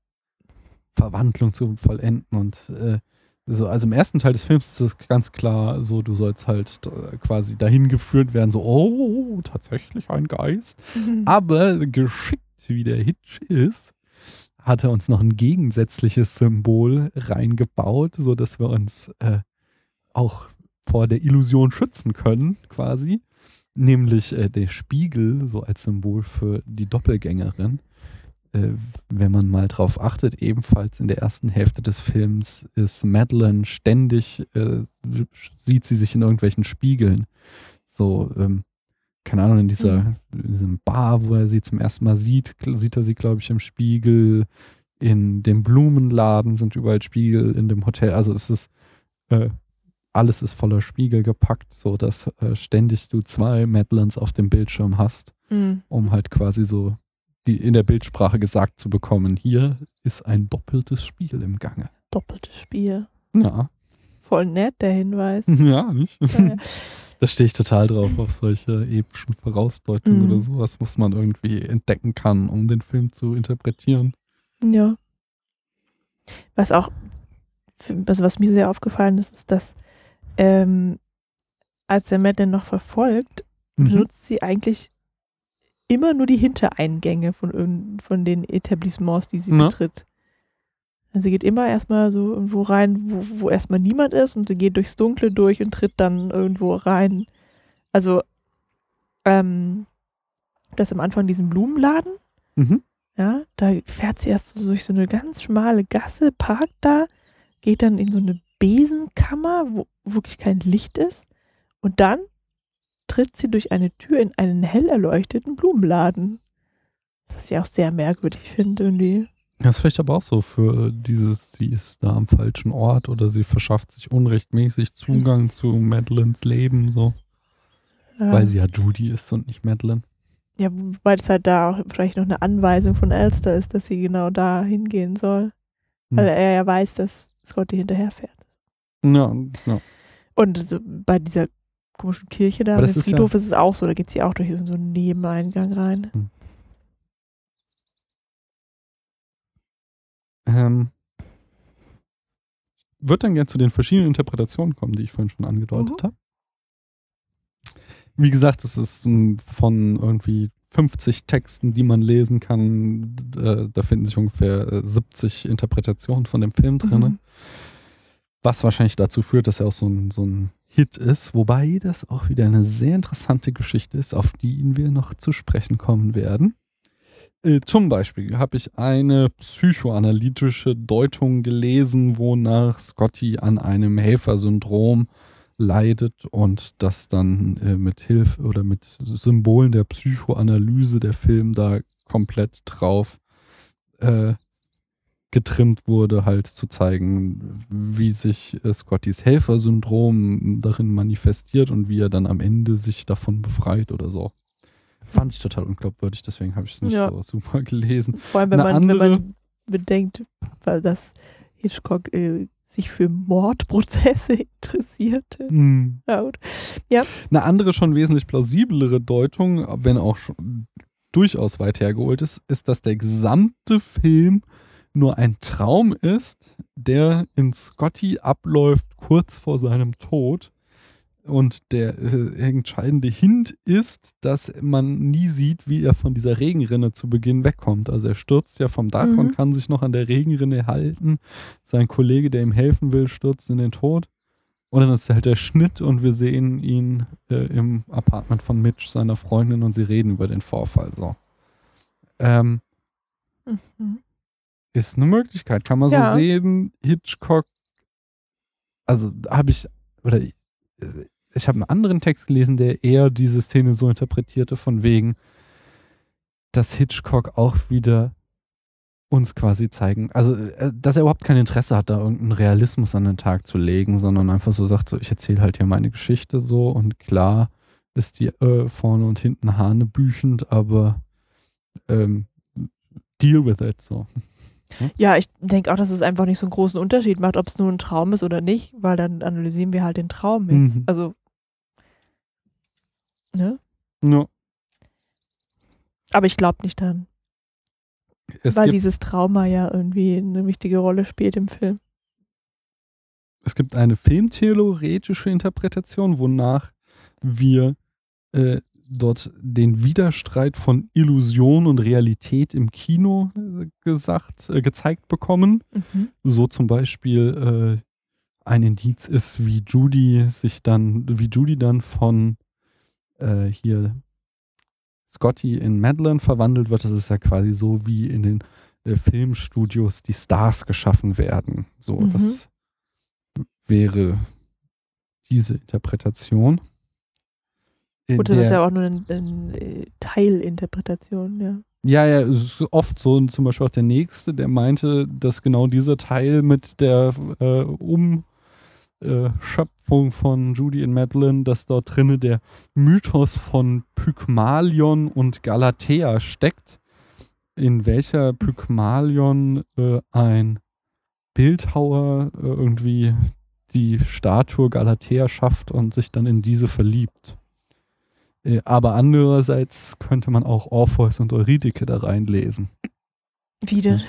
Speaker 3: Verwandlung zu vollenden und äh, so, also im ersten Teil des Films ist es ganz klar so, du sollst halt äh, quasi dahin geführt werden, so, oh, tatsächlich ein Geist. Aber geschickt wie der Hitch ist, hat er uns noch ein gegensätzliches Symbol reingebaut, so dass wir uns äh, auch vor der Illusion schützen können, quasi. Nämlich äh, der Spiegel, so als Symbol für die Doppelgängerin. Äh, wenn man mal drauf achtet, ebenfalls in der ersten Hälfte des Films ist Madeline ständig, äh, sieht sie sich in irgendwelchen Spiegeln. So, ähm, keine Ahnung, in dieser in diesem Bar, wo er sie zum ersten Mal sieht, sieht er sie, glaube ich, im Spiegel. In dem Blumenladen sind überall Spiegel, in dem Hotel. Also es ist, äh, alles ist voller Spiegel gepackt, so dass äh, ständig du zwei Madeleines auf dem Bildschirm hast,
Speaker 2: Mhm.
Speaker 3: um halt quasi so die in der Bildsprache gesagt zu bekommen, hier ist ein doppeltes Spiel im Gange.
Speaker 2: Doppeltes Spiel.
Speaker 3: Ja,
Speaker 2: Voll nett, der Hinweis.
Speaker 3: ja, nicht?
Speaker 2: Ja.
Speaker 3: Da stehe ich total drauf, auf solche epischen Vorausdeutungen
Speaker 2: Mhm.
Speaker 3: oder sowas, was man irgendwie entdecken kann, um den Film zu interpretieren.
Speaker 2: Ja. Was auch, also was mir sehr aufgefallen ist, ist, dass ähm, als der Madeline noch verfolgt,
Speaker 3: Mhm.
Speaker 2: benutzt sie eigentlich immer nur die Hintereingänge von, von den Etablissements, die sie
Speaker 3: Na.
Speaker 2: betritt. Also sie geht immer erstmal so irgendwo rein, wo, wo erstmal niemand ist und sie geht durchs Dunkle durch und tritt dann irgendwo rein. Also ähm, das am Anfang diesen Blumenladen,
Speaker 3: Mhm.
Speaker 2: ja, da fährt sie erst so durch so eine ganz schmale Gasse, parkt da, geht dann in so eine Besenkammer, wo wirklich kein Licht ist. Und dann tritt sie durch eine Tür in einen hell erleuchteten Blumenladen. Was ich auch sehr merkwürdig finde, irgendwie.
Speaker 3: Das ist vielleicht aber auch so für dieses, sie ist da am falschen Ort oder sie verschafft sich unrechtmäßig Zugang zu Madeleines Leben, so,
Speaker 2: Ja.
Speaker 3: weil sie ja Judy ist und nicht Madeline.
Speaker 2: Ja, weil es halt da auch vielleicht noch eine Anweisung von Elster ist, dass sie genau da hingehen soll.
Speaker 3: Hm.
Speaker 2: Weil er ja weiß, dass Scotty hinterherfährt.
Speaker 3: Ja, ja.
Speaker 2: Und so bei dieser komischen Kirche da,
Speaker 3: Aber
Speaker 2: im
Speaker 3: das ist ja-
Speaker 2: Friedhof ist es auch so, da geht sie auch durch so einen Nebeneingang rein.
Speaker 3: Ähm, wird dann gerne zu den verschiedenen Interpretationen kommen, die ich vorhin schon angedeutet
Speaker 2: Mhm.
Speaker 3: habe. Wie gesagt, es ist von irgendwie 50 Texten, die man lesen kann. Äh, da finden sich ungefähr äh, 70 Interpretationen von dem Film drin.
Speaker 2: Mhm.
Speaker 3: Was wahrscheinlich dazu führt, dass er auch so ein, so ein Hit ist. Wobei das auch wieder eine sehr interessante Geschichte ist, auf die wir noch zu sprechen kommen werden. Äh, zum Beispiel habe ich eine psychoanalytische Deutung gelesen, wonach Scotty an einem Helfersyndrom leidet und das dann äh, mit Hilfe oder mit Symbolen der Psychoanalyse der Film da komplett drauf äh, getrimmt wurde, halt zu zeigen, wie sich äh, Scottys Helfersyndrom darin manifestiert und wie er dann am Ende sich davon befreit oder so. Fand ich total unglaubwürdig, deswegen habe ich es nicht
Speaker 2: Ja.
Speaker 3: so super gelesen.
Speaker 2: Vor allem, wenn man, wenn
Speaker 3: andere-
Speaker 2: man bedenkt, weil das Hitchcock äh, sich für Mordprozesse interessierte.
Speaker 3: Hm.
Speaker 2: Ja.
Speaker 3: Eine andere, schon wesentlich plausiblere Deutung, wenn auch schon durchaus weit hergeholt ist, ist, dass der gesamte Film nur ein Traum ist, der in Scotty abläuft kurz vor seinem Tod. Und der äh, entscheidende Hint ist, dass man nie sieht, wie er von dieser Regenrinne zu Beginn wegkommt. Also er stürzt ja vom Dach
Speaker 2: Mhm.
Speaker 3: und kann sich noch an der Regenrinne halten. Sein Kollege, der ihm helfen will, stürzt in den Tod. Und dann ist halt der Schnitt und wir sehen ihn äh, im Apartment von Mitch, seiner Freundin, und sie reden über den Vorfall. So. Ähm,
Speaker 2: Mhm.
Speaker 3: Ist eine Möglichkeit. Kann man
Speaker 2: Ja.
Speaker 3: so sehen, Hitchcock, also habe ich, oder ich, ich habe einen anderen Text gelesen, der eher diese Szene so interpretierte, von wegen, dass Hitchcock auch wieder uns quasi zeigen, also äh, dass er überhaupt kein Interesse hat, da irgendeinen Realismus an den Tag zu legen, sondern einfach so sagt, so, ich erzähle halt hier meine Geschichte so und klar ist die äh, vorne und hinten hanebüchend, aber ähm, deal with it so.
Speaker 2: Ja, ich denke auch, dass es einfach nicht so einen großen Unterschied macht, ob es nur ein Traum ist oder nicht, weil dann analysieren wir halt den Traum jetzt.
Speaker 3: Mhm.
Speaker 2: Also, ne?
Speaker 3: Ja.
Speaker 2: Aber ich glaube nicht dran,
Speaker 3: Es
Speaker 2: weil dieses Trauma ja irgendwie eine wichtige Rolle spielt im Film.
Speaker 3: es gibt eine filmtheoretische Interpretation, wonach wir äh, dort den Widerstreit von Illusion und Realität im Kino äh, gesagt, äh, gezeigt bekommen.
Speaker 2: Mhm.
Speaker 3: So zum Beispiel äh, ein Indiz ist, wie Judy sich dann, wie Judy dann von äh, hier Scotty in Madeline verwandelt wird. Das ist ja quasi so, wie in den äh, Filmstudios die Stars geschaffen werden. So,
Speaker 2: Mhm.
Speaker 3: das wäre diese Interpretation.
Speaker 2: Gut, das ist ja auch nur eine, eine äh, Teilinterpretation, ja.
Speaker 3: ja, ja, oft so. Und zum Beispiel auch der Nächste, der meinte, dass genau dieser Teil mit der äh, Umschöpfung von Judy in Madeline, dass dort drinne der Mythos von Pygmalion und Galatea steckt, in welcher Pygmalion äh, ein Bildhauer äh, irgendwie die Statue Galatea schafft und sich dann in diese verliebt. Äh, Aber andererseits könnte man auch Orpheus und Eurydike da reinlesen.
Speaker 2: Wie denn?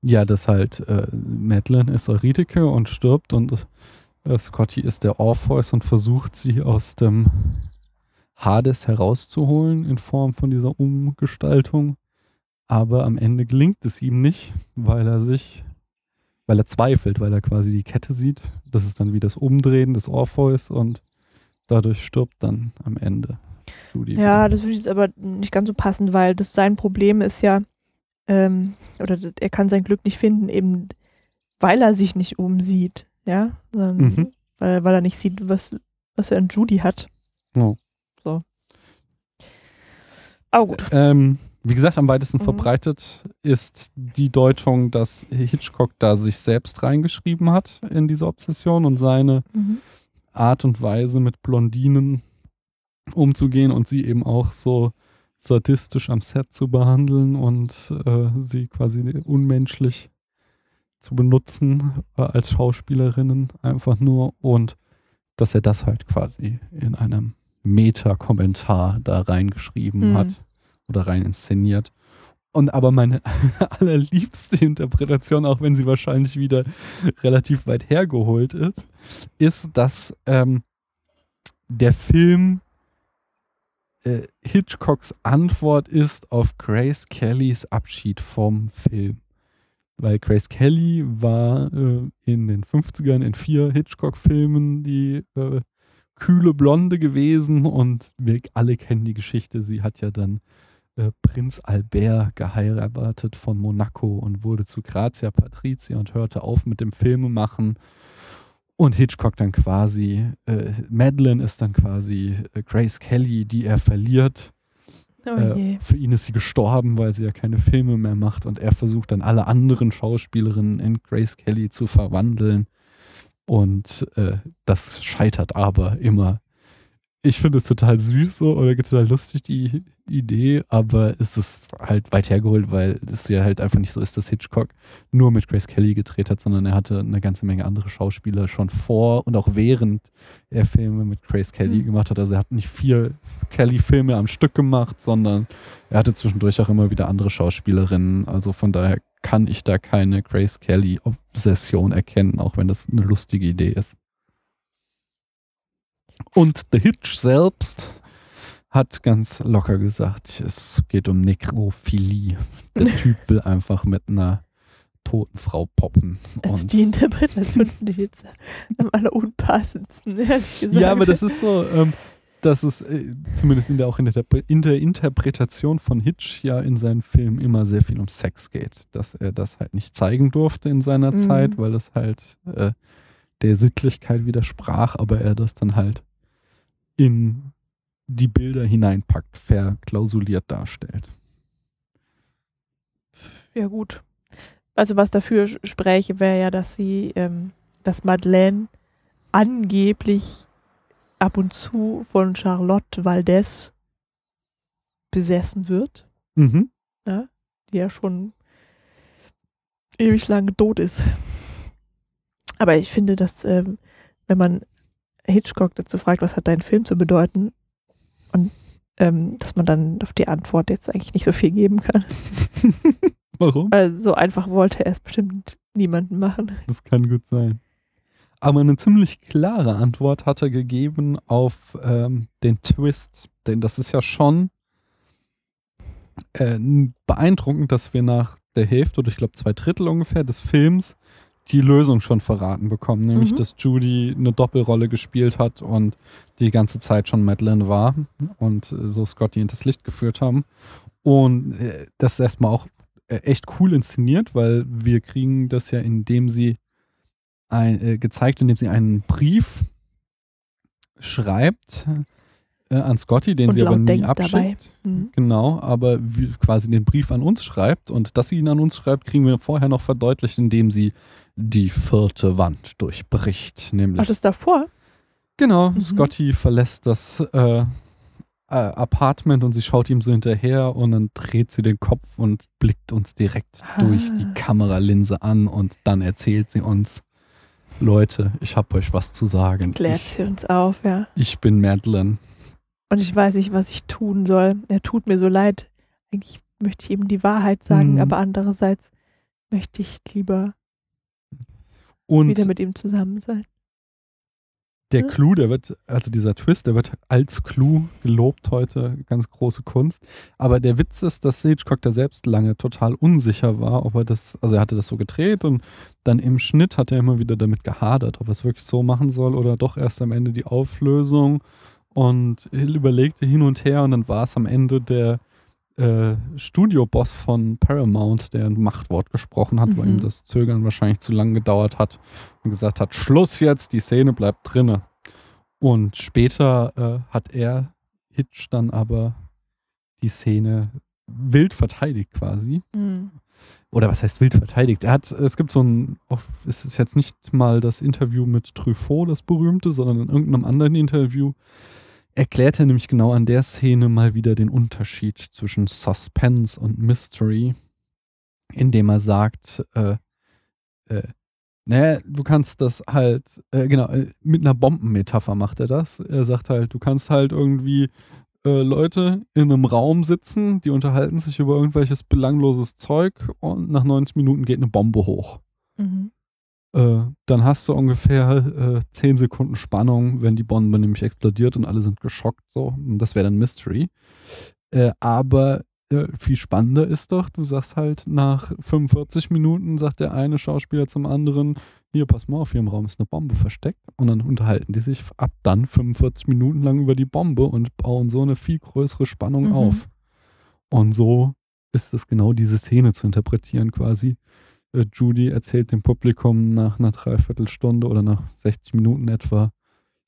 Speaker 3: Ja, dass halt äh, Madeline ist Eurydike und stirbt und äh, Scotty ist der Orpheus und versucht sie aus dem Hades herauszuholen in Form von dieser Umgestaltung. Aber am Ende gelingt es ihm nicht, weil er sich, weil er zweifelt, weil er quasi die Kette sieht. Das ist dann wie das Umdrehen des Orpheus und dadurch stirbt dann am Ende.
Speaker 2: Ja, das würde ich jetzt aber nicht ganz so passen, weil das sein Problem ist ja, ähm, oder er kann sein Glück nicht finden, eben weil er sich nicht umsieht, ja, sondern
Speaker 3: Mhm.
Speaker 2: weil, weil er nicht sieht, was, was er an Judy hat.
Speaker 3: Ja.
Speaker 2: So. Aber gut.
Speaker 3: Ähm, wie gesagt, am weitesten
Speaker 2: Mhm.
Speaker 3: verbreitet ist die Deutung, dass Hitchcock da sich selbst reingeschrieben hat in diese Obsession und seine
Speaker 2: Mhm.
Speaker 3: Art und Weise mit Blondinen umzugehen und sie eben auch so sadistisch am Set zu behandeln und äh, sie quasi unmenschlich zu benutzen äh, als Schauspielerinnen einfach nur und dass er das halt quasi in einem Meta-Kommentar da reingeschrieben
Speaker 2: Mhm.
Speaker 3: hat oder rein inszeniert. Und aber meine allerliebste Interpretation, auch wenn sie wahrscheinlich wieder relativ weit hergeholt ist, ist, dass ähm, der Film äh, Hitchcocks Antwort ist auf Grace Kellys Abschied vom Film. Weil Grace Kelly war äh, in den 50ern in vier Hitchcock-Filmen die äh, kühle Blonde gewesen und wir alle kennen die Geschichte. Sie hat ja dann äh, Prinz Albert geheiratet von Monaco und wurde zu Grazia Patrizia und hörte auf mit dem Filmemachen. Und Hitchcock dann quasi, äh, Madeline ist dann quasi äh, Grace Kelly, die er verliert.
Speaker 2: Oh
Speaker 3: Äh, für ihn ist sie gestorben, weil sie ja keine Filme mehr macht und er versucht dann alle anderen Schauspielerinnen in Grace Kelly zu verwandeln. Und äh, das scheitert aber immer. Ich finde es total süß so oder total lustig, die Idee, aber es ist halt weit hergeholt, weil es ja halt einfach nicht so ist, dass Hitchcock nur mit Grace Kelly gedreht hat, sondern er hatte eine ganze Menge andere Schauspieler schon vor und auch während er Filme mit Grace Kelly
Speaker 2: Mhm.
Speaker 3: gemacht hat. Also er hat nicht vier Kelly-Filme am Stück gemacht, sondern er hatte zwischendurch auch immer wieder andere Schauspielerinnen. Also von daher kann ich da keine Grace Kelly-Obsession erkennen, auch wenn das eine lustige Idee ist. Und The Hitch selbst hat ganz locker gesagt, es geht um Nekrophilie. Der Typ will einfach mit einer toten Frau poppen.
Speaker 2: Also die Interpretation finde ich jetzt am allerunpassendsten, ehrlich gesagt.
Speaker 3: Ja, aber das ist so, ähm, dass es äh, zumindest in der, auch in der, in der Interpretation von Hitch ja in seinen Filmen immer sehr viel um Sex geht. Dass er das halt nicht zeigen durfte in seiner
Speaker 2: Mhm.
Speaker 3: Zeit, weil das halt äh, der Sittlichkeit widersprach, aber er das dann halt in die Bilder hineinpackt, verklausuliert darstellt.
Speaker 2: Ja, gut. Also was dafür spräche, wäre ja, dass sie, ähm, dass Madeleine angeblich ab und zu von Charlotte Valdez besessen wird,
Speaker 3: Mhm.
Speaker 2: die ja schon ewig lang tot ist. Aber ich finde, dass ähm, wenn man Hitchcock dazu fragt, was hat dein Film zu bedeuten, und ähm, dass man dann auf die Antwort jetzt eigentlich nicht so viel geben kann.
Speaker 3: Warum?
Speaker 2: Weil so einfach wollte er es bestimmt niemanden machen.
Speaker 3: Das kann gut sein. Aber eine ziemlich klare Antwort hat er gegeben auf ähm, den Twist. Denn das ist ja schon äh, beeindruckend, dass wir nach der Hälfte oder ich glaube zwei Drittel ungefähr des Films die Lösung schon verraten bekommen. Nämlich,
Speaker 2: Mhm.
Speaker 3: dass Judy eine Doppelrolle gespielt hat und die ganze Zeit schon Madeline war und äh, so Scotty hinters Licht geführt haben. Und äh, das ist erstmal auch äh, echt cool inszeniert, weil wir kriegen das ja, indem sie ein, äh, gezeigt, indem sie einen Brief schreibt äh, an Scotty, den
Speaker 2: Und
Speaker 3: sie aber nie abschickt.
Speaker 2: Mhm.
Speaker 3: Genau, aber wie quasi den Brief an uns schreibt und dass sie ihn an uns schreibt, kriegen wir vorher noch verdeutlicht, indem sie die vierte Wand durchbricht. Nämlich
Speaker 2: Ach, das davor?
Speaker 3: Genau,
Speaker 2: Mhm.
Speaker 3: Scotty verlässt das äh, äh, Apartment und sie schaut ihm so hinterher und dann dreht sie den Kopf und blickt uns direkt
Speaker 2: Ah.
Speaker 3: durch die Kameralinse an und dann erzählt sie uns, Leute, ich habe euch was zu sagen.
Speaker 2: Klärt
Speaker 3: Ich,
Speaker 2: sie uns auf, ja.
Speaker 3: ich bin Madeline.
Speaker 2: Und ich weiß nicht, was ich tun soll. Er tut mir so leid. Eigentlich möchte ich ihm die Wahrheit sagen,
Speaker 3: Mhm.
Speaker 2: aber andererseits möchte ich lieber
Speaker 3: Und
Speaker 2: wieder mit ihm zusammen sein.
Speaker 3: der
Speaker 2: Ja.
Speaker 3: Clou, der wird, also dieser Twist, der wird als Clou gelobt heute, ganz große Kunst. Aber der Witz ist, dass Hitchcock da selbst lange total unsicher war, ob er das, also er hatte das so gedreht und dann im Schnitt hat er immer wieder damit gehadert, ob er es wirklich so machen soll oder doch erst am Ende die Auflösung und Hill überlegte hin und her und dann war es am Ende der äh, Studioboss von Paramount, der ein Machtwort gesprochen hat, weil
Speaker 2: Mhm.
Speaker 3: ihm das Zögern wahrscheinlich zu lang gedauert hat und gesagt hat, Schluss jetzt, die Szene bleibt drinne. Und später äh, hat er, Hitch, dann aber die Szene wild verteidigt quasi.
Speaker 2: Mhm.
Speaker 3: Oder was heißt wild verteidigt? Er hat, es gibt so ein, auch, es ist jetzt nicht mal das Interview mit Truffaut, das berühmte, sondern in irgendeinem anderen Interview erklärt er nämlich genau an der Szene mal wieder den Unterschied zwischen Suspense und Mystery, indem er sagt, äh, äh, Naja, du kannst das halt, äh, genau, äh, mit einer Bombenmetapher macht er das. Er sagt halt, du kannst halt irgendwie äh, Leute in einem Raum sitzen, die unterhalten sich über irgendwelches belangloses Zeug und nach 90 Minuten geht eine Bombe hoch.
Speaker 2: Mhm.
Speaker 3: Äh, dann hast du ungefähr äh, 10 Sekunden Spannung, wenn die Bombe nämlich explodiert und alle sind geschockt. So, das wäre dann Mystery. Äh, aber äh, viel spannender ist doch, du sagst halt nach 45 Minuten, sagt der eine Schauspieler zum anderen, hier, pass mal auf, hier im Raum ist eine Bombe versteckt. Und dann unterhalten die sich ab dann 45 Minuten lang über die Bombe und bauen so eine viel größere Spannung
Speaker 2: Mhm.
Speaker 3: auf. Und so ist es genau diese Szene zu interpretieren quasi. Äh, Judy erzählt dem Publikum nach einer Dreiviertelstunde oder nach 60 Minuten etwa,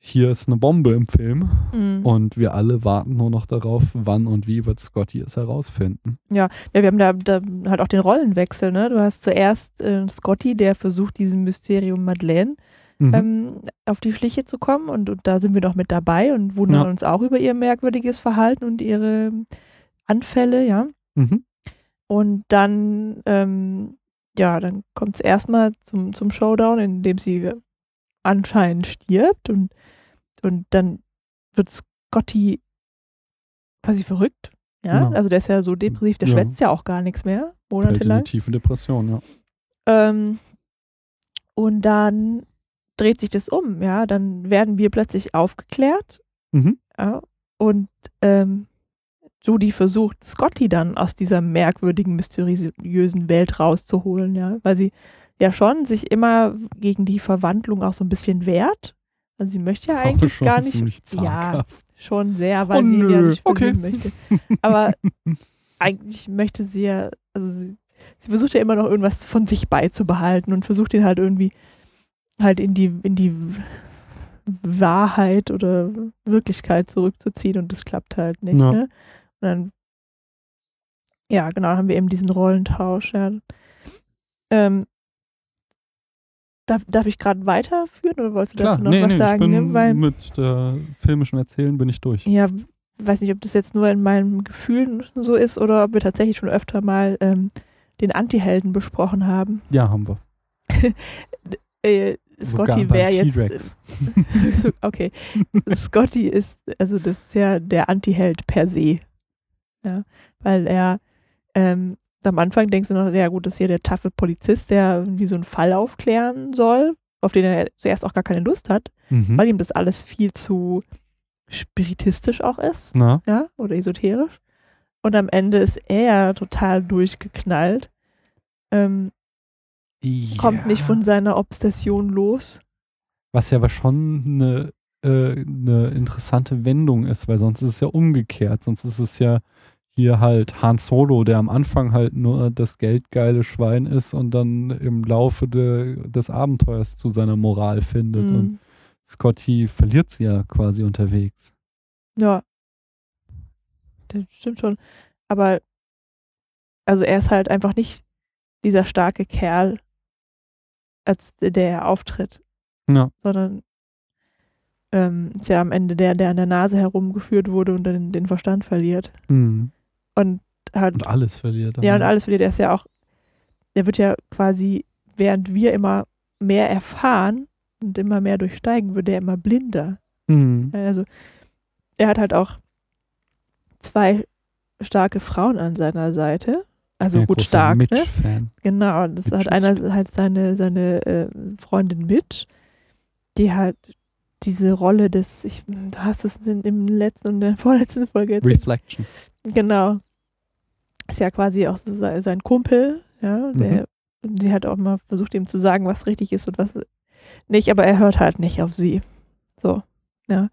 Speaker 3: hier ist eine Bombe im Film
Speaker 2: Mhm.
Speaker 3: und wir alle warten nur noch darauf, wann und wie wird Scotty es herausfinden.
Speaker 2: Ja, wir haben da, da halt auch den Rollenwechsel, ne? Du hast zuerst äh, Scotty, der versucht, diesem Mysterium Madeleine
Speaker 3: Mhm.
Speaker 2: ähm, auf die Schliche zu kommen und, und da sind wir doch mit dabei und wundern
Speaker 3: Ja.
Speaker 2: uns auch über ihr merkwürdiges Verhalten und ihre Anfälle, ja.
Speaker 3: Mhm.
Speaker 2: Und dann, ähm, ja, dann kommt es erstmal zum, zum Showdown, in dem sie anscheinend stirbt und, und dann wird Scotty quasi verrückt. Ja,
Speaker 3: Ja.
Speaker 2: also der ist ja so depressiv, der
Speaker 3: Ja.
Speaker 2: schwätzt ja auch gar nichts mehr, monatelang.
Speaker 3: eine tiefe Depression, ja.
Speaker 2: Ähm, und dann dreht sich das um, ja, dann werden wir plötzlich aufgeklärt
Speaker 3: Mhm.
Speaker 2: ja, und ähm, Judy versucht, Scotty dann aus dieser merkwürdigen, mysteriösen Welt rauszuholen, ja, weil sie ja schon sich immer gegen die Verwandlung auch so ein bisschen wehrt. Also sie möchte ja eigentlich
Speaker 3: schon
Speaker 2: gar nicht, ja, schon sehr, weil
Speaker 3: Oh,
Speaker 2: sie ihn ja nicht
Speaker 3: okay.
Speaker 2: möchte. Aber eigentlich möchte sie ja, also sie, sie versucht ja immer noch irgendwas von sich beizubehalten und versucht ihn halt irgendwie halt in die, in die Wahrheit oder Wirklichkeit zurückzuziehen und das klappt halt nicht.
Speaker 3: Ja.
Speaker 2: Ne? Und dann, ja, genau, haben wir eben diesen Rollentausch. Ja. Ähm, darf, darf ich gerade weiterführen oder wolltest du
Speaker 3: Klar,
Speaker 2: dazu noch
Speaker 3: nee,
Speaker 2: was
Speaker 3: nee,
Speaker 2: sagen?
Speaker 3: ich bin
Speaker 2: ne? Weil,
Speaker 3: mit der filmischen Erzählen bin ich durch.
Speaker 2: ja, weiß nicht, ob das jetzt nur in meinen Gefühlen so ist oder ob wir tatsächlich schon öfter mal ähm, den Anti-Helden besprochen haben.
Speaker 3: Ja, haben wir.
Speaker 2: Äh, Scotty wäre jetzt. Okay. Scotty ist, also das ist ja der Anti-Held per se. Ja, weil er ähm, am Anfang denkst du noch, ja gut, das ist hier der taffe Polizist, der irgendwie so einen Fall aufklären soll, auf den er zuerst auch gar keine Lust hat,
Speaker 3: Mhm.
Speaker 2: weil ihm das alles viel zu spiritistisch auch ist,
Speaker 3: Na,
Speaker 2: ja, oder esoterisch. Und am Ende ist er total durchgeknallt, ähm, kommt nicht
Speaker 3: Ja.
Speaker 2: von seiner Obsession los.
Speaker 3: Was ja aber schon eine, äh, eine interessante Wendung ist, weil sonst ist es ja umgekehrt. Sonst ist es ja hier halt Han Solo, der am Anfang halt nur das geldgeile Schwein ist und dann im Laufe de, des Abenteuers zu seiner Moral findet. Und
Speaker 2: Mhm.
Speaker 3: Scotty verliert sie ja quasi unterwegs.
Speaker 2: Ja. Das stimmt schon. Aber also er ist halt einfach nicht dieser starke Kerl, als der er auftritt,
Speaker 3: Ja.
Speaker 2: sondern ähm, ist ja am Ende der, der an der Nase herumgeführt wurde und dann den Verstand verliert.
Speaker 3: Mhm.
Speaker 2: Und hat
Speaker 3: Und alles verliert. er.
Speaker 2: ja und alles verliert. Er ist ja auch, der wird ja quasi, während wir immer mehr erfahren und immer mehr durchsteigen, wird er immer blinder.
Speaker 3: Mhm.
Speaker 2: Also er hat halt auch zwei starke Frauen an seiner Seite. Also
Speaker 3: Ja,
Speaker 2: gut stark, ne?
Speaker 3: Mitch-Fan.
Speaker 2: Genau, das
Speaker 3: Mitch
Speaker 2: hat einer halt seine, seine äh, Freundin Mitch, die halt diese Rolle des, ich, du hast es in, im letzten und der vorletzten Folge erzählt.
Speaker 3: Reflection.
Speaker 2: Genau. Ist ja quasi auch so sein, Kumpel, ja, der, sie hat auch mal versucht, ihm zu sagen, was richtig ist und was nicht, aber er hört halt nicht auf sie. So, ja.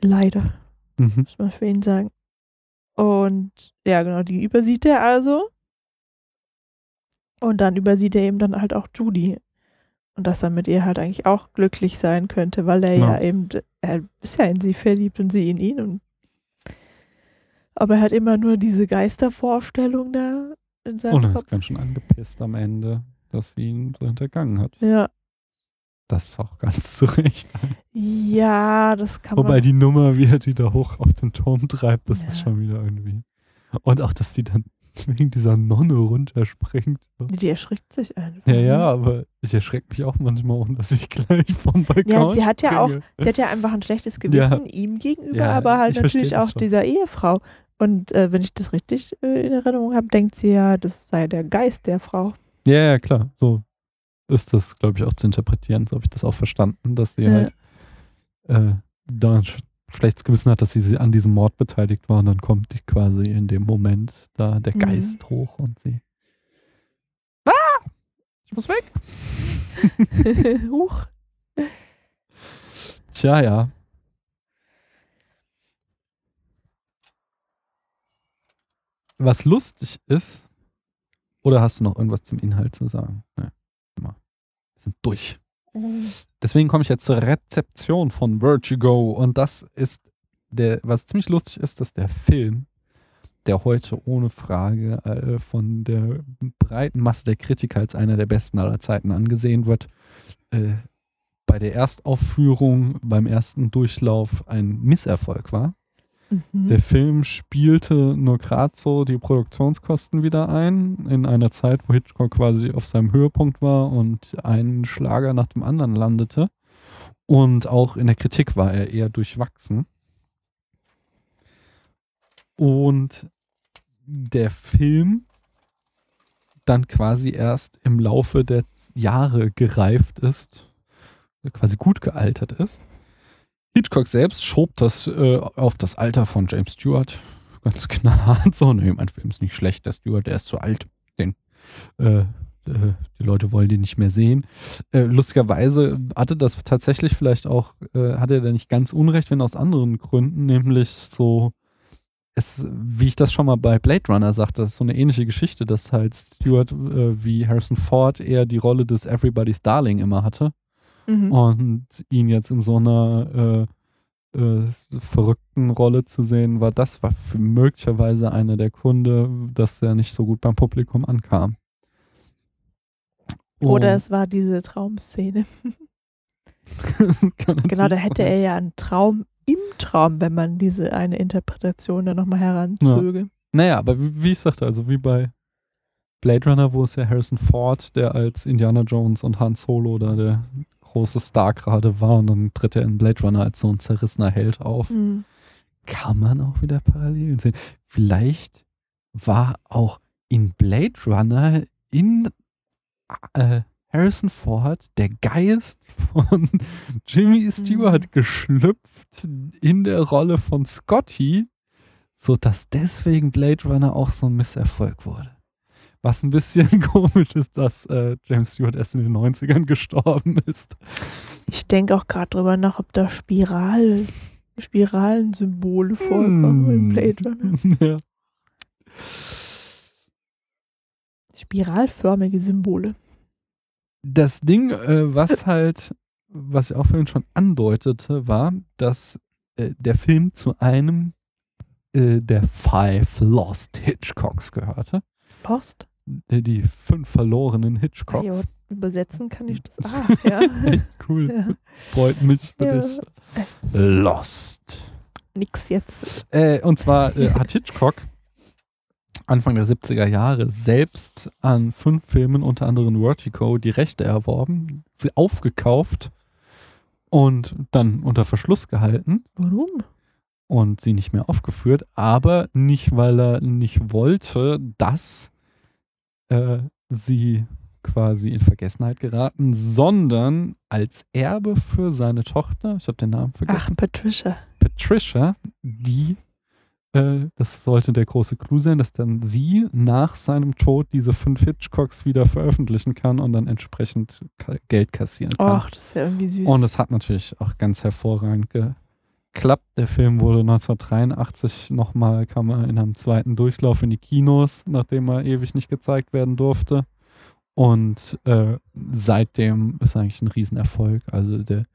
Speaker 2: Leider
Speaker 3: Mhm.
Speaker 2: muss man für ihn sagen. Und ja, genau, die übersieht er also. Und dann übersieht er eben dann halt auch Judy. Und dass er mit ihr halt eigentlich auch glücklich sein könnte, weil er ja,
Speaker 3: Ja.
Speaker 2: eben, er ist ja in sie verliebt und sie in ihn. Und aber er hat immer nur diese Geistervorstellung da in seinem
Speaker 3: Und er ist ganz schön angepisst am Ende, dass sie ihn so hintergangen hat.
Speaker 2: Ja.
Speaker 3: Das ist auch ganz zu Recht.
Speaker 2: ja, das kann
Speaker 3: Wobei
Speaker 2: man.
Speaker 3: die Nummer, wie er die da hoch auf den Turm treibt, das ist
Speaker 2: Ja.
Speaker 3: schon wieder irgendwie. Und auch, dass die dann wegen dieser Nonne runterspringt.
Speaker 2: Die erschrickt sich einfach.
Speaker 3: Ja, ja, aber ich erschrecke mich auch manchmal, ohne dass ich gleich vom Balkon
Speaker 2: Ja, sie hat ja auch, sie hat ja einfach ein schlechtes Gewissen ihm gegenüber,
Speaker 3: Ja,
Speaker 2: aber halt natürlich auch
Speaker 3: schon.
Speaker 2: dieser Ehefrau. Und äh, wenn ich das richtig äh, in Erinnerung habe, denkt sie ja, das sei der Geist der Frau.
Speaker 3: Ja, ja, klar. So ist das, glaube ich, auch zu interpretieren. So habe ich das auch verstanden, dass sie
Speaker 2: Ja.
Speaker 3: halt äh, da schlechtes Gewissen hat, dass sie an diesem Mord beteiligt war und dann kommt die quasi in dem Moment da der
Speaker 2: Mhm.
Speaker 3: Geist hoch und sie. Ah! Ich muss weg.
Speaker 2: Huch.
Speaker 3: Tja, ja. Was lustig ist, oder hast du noch irgendwas zum Inhalt zu sagen? Nee, immer. Wir sind durch. Deswegen komme ich jetzt zur Rezeption von Vertigo und das ist der, was ziemlich lustig ist, dass der Film, der heute ohne Frage äh, von der breiten Masse der Kritiker als einer der besten aller Zeiten angesehen wird, äh, bei der Erstaufführung, beim ersten Durchlauf ein Misserfolg war.
Speaker 2: Mhm.
Speaker 3: Der Film spielte nur gerade so die Produktionskosten wieder ein, in einer Zeit, wo Hitchcock quasi auf seinem Höhepunkt war und ein Schlager nach dem anderen landete. Und auch in der Kritik war er eher durchwachsen. Und der Film dann quasi erst im Laufe der Jahre gereift ist, quasi gut gealtert ist. Hitchcock selbst schob das äh, auf das Alter von James Stewart. Ganz knallhart so. Nee, mein Film ist nicht schlecht, der Stewart, der ist zu alt. Den, äh, äh, die Leute wollen den nicht mehr sehen. Äh, lustigerweise hatte das tatsächlich vielleicht auch, äh, hatte er da nicht ganz unrecht, wenn aus anderen Gründen, nämlich so, es, wie ich das schon mal bei Blade Runner sagte, das ist so eine ähnliche Geschichte, dass halt Stewart äh, wie Harrison Ford eher die Rolle des Everybody's Darling immer hatte
Speaker 2: Mhm.
Speaker 3: und ihn jetzt in so einer äh, äh, verrückten Rolle zu sehen, war das war für möglicherweise einer der Gründe, dass er nicht so gut beim Publikum ankam.
Speaker 2: Oder
Speaker 3: Und-
Speaker 2: es war diese Traumszene. Genau, da hätte er ja einen Traum im Traum, wenn man diese eine Interpretation dann nochmal heranzöge.
Speaker 3: Naja, aber wie, wie ich sagte, also wie bei Blade Runner, wo es ja Harrison Ford, der als Indiana Jones und Han Solo da der große Star gerade war und dann tritt er in Blade Runner als so ein zerrissener Held auf.
Speaker 2: Mhm.
Speaker 3: kann man auch wieder Parallelen sehen. Vielleicht war auch in Blade Runner in äh, Harrison Ford der Geist von Jimmy Stewart geschlüpft in der Rolle von Scotty, sodass deswegen Blade Runner auch so ein Misserfolg wurde. Was ein bisschen komisch ist, dass äh, James Stewart erst in den 90ern gestorben ist.
Speaker 2: Ich denke auch gerade drüber nach, ob da Spiral, Spiralensymbole vorkommen in
Speaker 3: Hm.
Speaker 2: Blade Runner.
Speaker 3: ja.
Speaker 2: Spiralförmige Symbole.
Speaker 3: Das Ding, äh, was halt, was ich auch vorhin schon andeutete, war, dass äh, der Film zu einem äh, der Five Lost Hitchcocks gehörte.
Speaker 2: Post.
Speaker 3: Die, fünf verlorenen
Speaker 2: Ah,
Speaker 3: Hitchcocks.
Speaker 2: ja, übersetzen kann ich das. Ah, ja.
Speaker 3: Echt cool.
Speaker 2: ja.
Speaker 3: Freut mich für
Speaker 2: Ja.
Speaker 3: dich. Lost.
Speaker 2: Nix jetzt.
Speaker 3: Äh, und zwar äh, hat Hitchcock Anfang der 70er Jahre selbst an fünf Filmen, unter anderem Vertigo, die Rechte erworben, sie aufgekauft und dann unter Verschluss gehalten
Speaker 2: Warum?
Speaker 3: und sie nicht mehr aufgeführt, aber nicht, weil er nicht wollte, dass äh, sie quasi in Vergessenheit geraten, sondern als Erbe für seine Tochter, ich habe den Namen vergessen,
Speaker 2: Ach, Patricia.
Speaker 3: Patricia, die, äh, das sollte der große Clou sein, dass dann sie nach seinem Tod diese fünf Hitchcocks wieder veröffentlichen kann und dann entsprechend Geld kassieren kann.
Speaker 2: Ach, das ist ja irgendwie süß.
Speaker 3: Und es hat natürlich auch ganz hervorragend geklappt. Der Film wurde 1983 nochmal, kam er in einem zweiten Durchlauf in die Kinos, nachdem er ewig nicht gezeigt werden durfte. Und äh, seitdem ist er eigentlich ein Riesenerfolg. Also der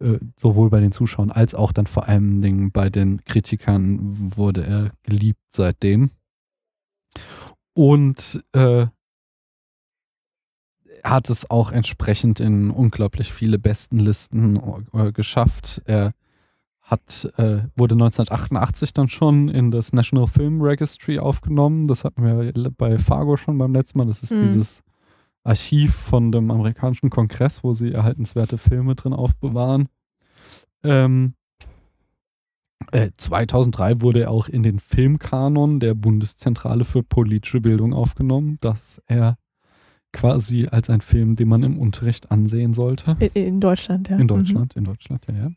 Speaker 3: äh, sowohl bei den Zuschauern als auch dann vor allen Dingen bei den Kritikern wurde er geliebt seitdem. Und äh, hat es auch entsprechend in unglaublich viele Bestenlisten äh, geschafft. Er hat, äh, wurde 1988 dann schon in das National Film Registry aufgenommen. Das hatten wir bei Fargo schon beim letzten Mal. Das ist
Speaker 2: Mhm.
Speaker 3: dieses Archiv von dem amerikanischen Kongress, wo sie erhaltenswerte Filme drin aufbewahren. Ähm, äh, 2003 wurde er auch in den Filmkanon der Bundeszentrale für politische Bildung aufgenommen, dass er quasi als ein Film, den man im Unterricht ansehen sollte.
Speaker 2: In, in Deutschland, ja.
Speaker 3: In Deutschland, in Deutschland, ja, ja.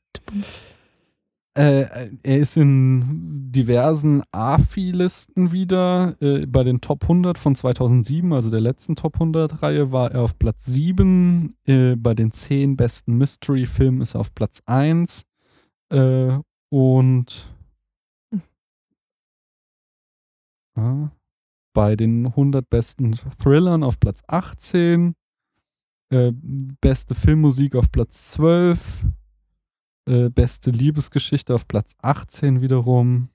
Speaker 2: Mhm.
Speaker 3: Äh, er ist in diversen AFI-Listen wieder. Äh, bei den Top 100 von 2007, also der letzten Top 100-Reihe, war er auf Platz 7. Äh, bei den 10 besten Mystery-Filmen ist er auf Platz 1. Äh, und
Speaker 2: Hm.
Speaker 3: Bei den 100 besten Thrillern auf Platz 18. Äh, beste Filmmusik auf Platz 12. Äh, beste Liebesgeschichte auf Platz 18 wiederum.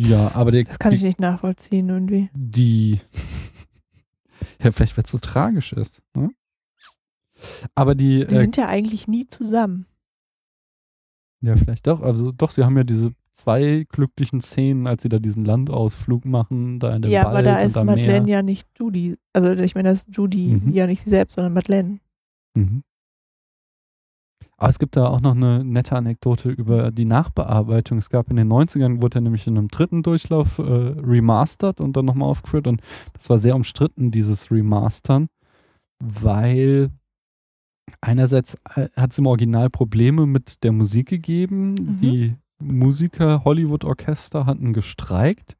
Speaker 3: Ja, aber der,
Speaker 2: Das kann ich nicht nachvollziehen irgendwie.
Speaker 3: die ja, vielleicht weil es so tragisch ist. Ne? Aber die,
Speaker 2: Die
Speaker 3: äh,
Speaker 2: sind ja eigentlich nie zusammen.
Speaker 3: ja, vielleicht doch, also doch, sie haben ja diese zwei glücklichen Szenen, als sie da diesen Landausflug machen, da in dem
Speaker 2: Ja,
Speaker 3: Wald
Speaker 2: aber da ist Madeleine
Speaker 3: Meer.
Speaker 2: ja nicht Judy. Also ich meine, das ist Judy
Speaker 3: Mhm.
Speaker 2: ja nicht sie selbst, sondern Madeleine.
Speaker 3: Mhm. Aber es gibt da auch noch eine nette Anekdote über die Nachbearbeitung. Es gab in den 90ern, wurde er nämlich in einem dritten Durchlauf äh, remastert und dann nochmal aufgeführt. Und das war sehr umstritten, dieses Remastern, weil einerseits äh, hat es im Original Probleme mit der Musik gegeben.
Speaker 2: Mhm.
Speaker 3: Die Musiker Hollywood-Orchester hatten gestreikt,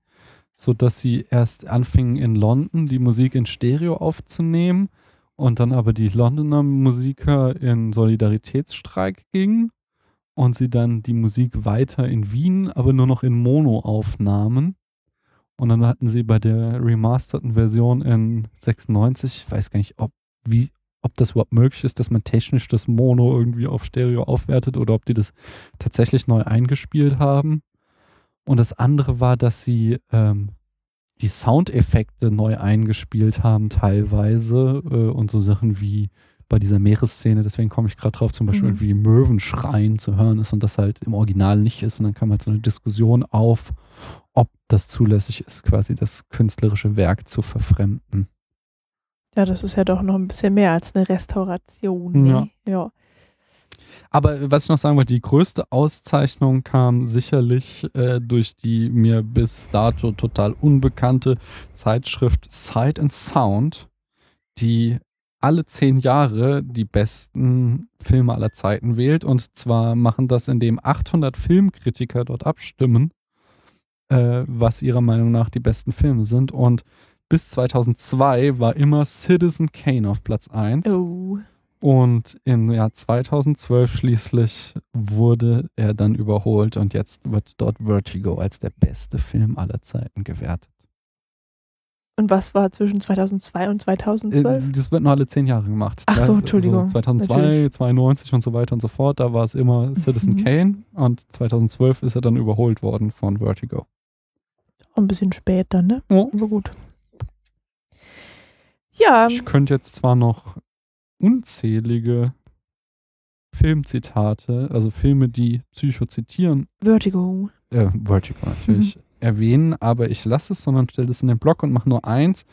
Speaker 3: sodass sie erst anfingen in London die Musik in Stereo aufzunehmen und dann aber die Londoner Musiker in Solidaritätsstreik gingen und sie dann die Musik weiter in Wien, aber nur noch in Mono aufnahmen. Und dann hatten sie bei der remasterten Version in 96, ich weiß gar nicht, ob, wie, ob das überhaupt möglich ist, dass man technisch das Mono irgendwie auf Stereo aufwertet oder ob die das tatsächlich neu eingespielt haben. Und das andere war, dass sie ähm, die Soundeffekte neu eingespielt haben teilweise äh, und so Sachen wie bei dieser Meeresszene, deswegen komme ich gerade drauf, zum Beispiel
Speaker 2: Mhm.
Speaker 3: wie Möwenschreien zu hören ist und das halt im Original nicht ist und dann kam halt so eine Diskussion auf, ob das zulässig ist, quasi das künstlerische Werk zu verfremden.
Speaker 2: Ja, das ist ja doch noch ein bisschen mehr als eine Restauration.
Speaker 3: Ja.
Speaker 2: Ne? ja.
Speaker 3: Aber was ich noch sagen wollte, die größte Auszeichnung kam sicherlich äh, durch die mir bis dato total unbekannte Zeitschrift Sight and Sound, die alle zehn Jahre die besten Filme aller Zeiten wählt. Und zwar machen das, indem 800 Filmkritiker dort abstimmen, äh, was ihrer Meinung nach die besten Filme sind. Und bis 2002 war immer Citizen Kane auf Platz 1.
Speaker 2: Oh.
Speaker 3: Und im Jahr 2012 schließlich wurde er dann überholt und jetzt wird dort Vertigo als der beste Film aller Zeiten gewertet.
Speaker 2: Und was war zwischen 2002 und 2012?
Speaker 3: Äh, Das wird nur alle zehn Jahre gemacht.
Speaker 2: Ach so, Entschuldigung.
Speaker 3: 2002,
Speaker 2: Natürlich.
Speaker 3: 92 und so weiter und so fort, da war es immer Citizen
Speaker 2: Mhm.
Speaker 3: Kane und 2012 ist er dann überholt worden von Vertigo.
Speaker 2: Ein bisschen spät dann, ne?
Speaker 3: Ja.
Speaker 2: Aber gut. Ja,
Speaker 3: Ich könnte jetzt zwar noch unzählige Filmzitate, also Filme, die Psycho zitieren,
Speaker 2: Vertigo.
Speaker 3: äh, Vertigo natürlich
Speaker 2: Mhm.
Speaker 3: erwähnen, aber ich lasse es, sondern stelle es in den Blog und mache nur eins,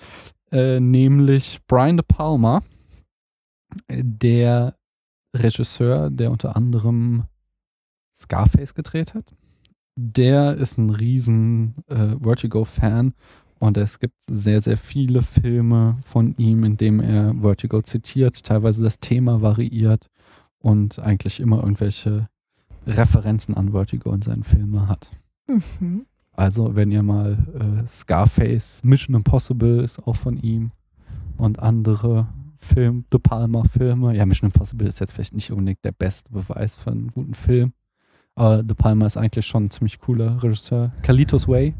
Speaker 3: äh, nämlich Brian De Palma, der Regisseur, der unter anderem Scarface gedreht hat. Der ist ein riesen äh, Vertigo-Fan und es gibt sehr, sehr viele Filme von ihm, in dem er Vertigo zitiert, teilweise das Thema variiert und eigentlich immer irgendwelche Referenzen an Vertigo in seinen Filmen hat.
Speaker 2: Mhm.
Speaker 3: Also, wenn ihr mal äh, Scarface, Mission Impossible ist auch von ihm und andere Film, De Palma Filme. Ja, Mission Impossible ist jetzt vielleicht nicht unbedingt der beste Beweis für einen guten Film. Aber De Palma ist eigentlich schon ein ziemlich cooler Regisseur. Kalitos Way,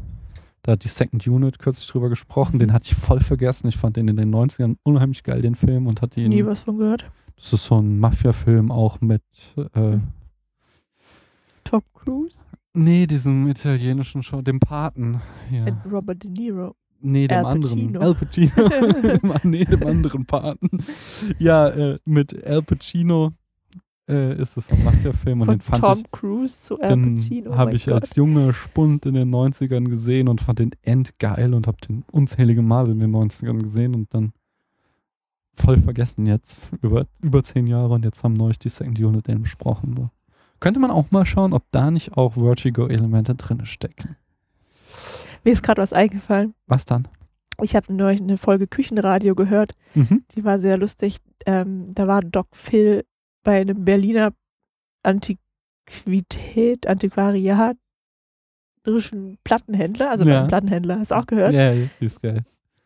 Speaker 3: da hat die Second Unit kürzlich drüber gesprochen. Den hatte ich voll vergessen. Ich fand den in den 90ern unheimlich geil, den Film. Und hatte ihn.
Speaker 2: Nie was von gehört.
Speaker 3: Das ist so ein Mafia-Film auch mit. Äh,
Speaker 2: Top Cruise.
Speaker 3: nee, diesem italienischen Show, dem Paten. Ja.
Speaker 2: Mit Robert De Niro.
Speaker 3: Nee, dem
Speaker 2: Al
Speaker 3: anderen. Al Pacino. Nee, dem anderen Paten. Ja, äh, mit Al Pacino äh, ist es ein Mafia-Film und den fand
Speaker 2: Tom
Speaker 3: ich,
Speaker 2: Cruise zu Al
Speaker 3: den
Speaker 2: Pacino. oh
Speaker 3: habe ich
Speaker 2: Gott.
Speaker 3: als junger Spund in den 90ern gesehen und fand den endgeil und habe den unzählige Male in den 90ern gesehen und dann voll vergessen jetzt, über, über zehn Jahre und jetzt haben neulich die Second Unit den besprochen. So. Könnte man auch mal schauen, ob da nicht auch Vertigo-Elemente drin stecken.
Speaker 2: Mir ist gerade was eingefallen.
Speaker 3: Was dann?
Speaker 2: Ich habe neulich eine Folge Küchenradio gehört.
Speaker 3: Mhm.
Speaker 2: Die war sehr lustig. Ähm, da war Doc Phil bei einem Berliner Antiquität, Antiquariatischen Plattenhändler, also
Speaker 3: Ja.
Speaker 2: Plattenhändler, hast du auch gehört?
Speaker 3: Ja, ist geil.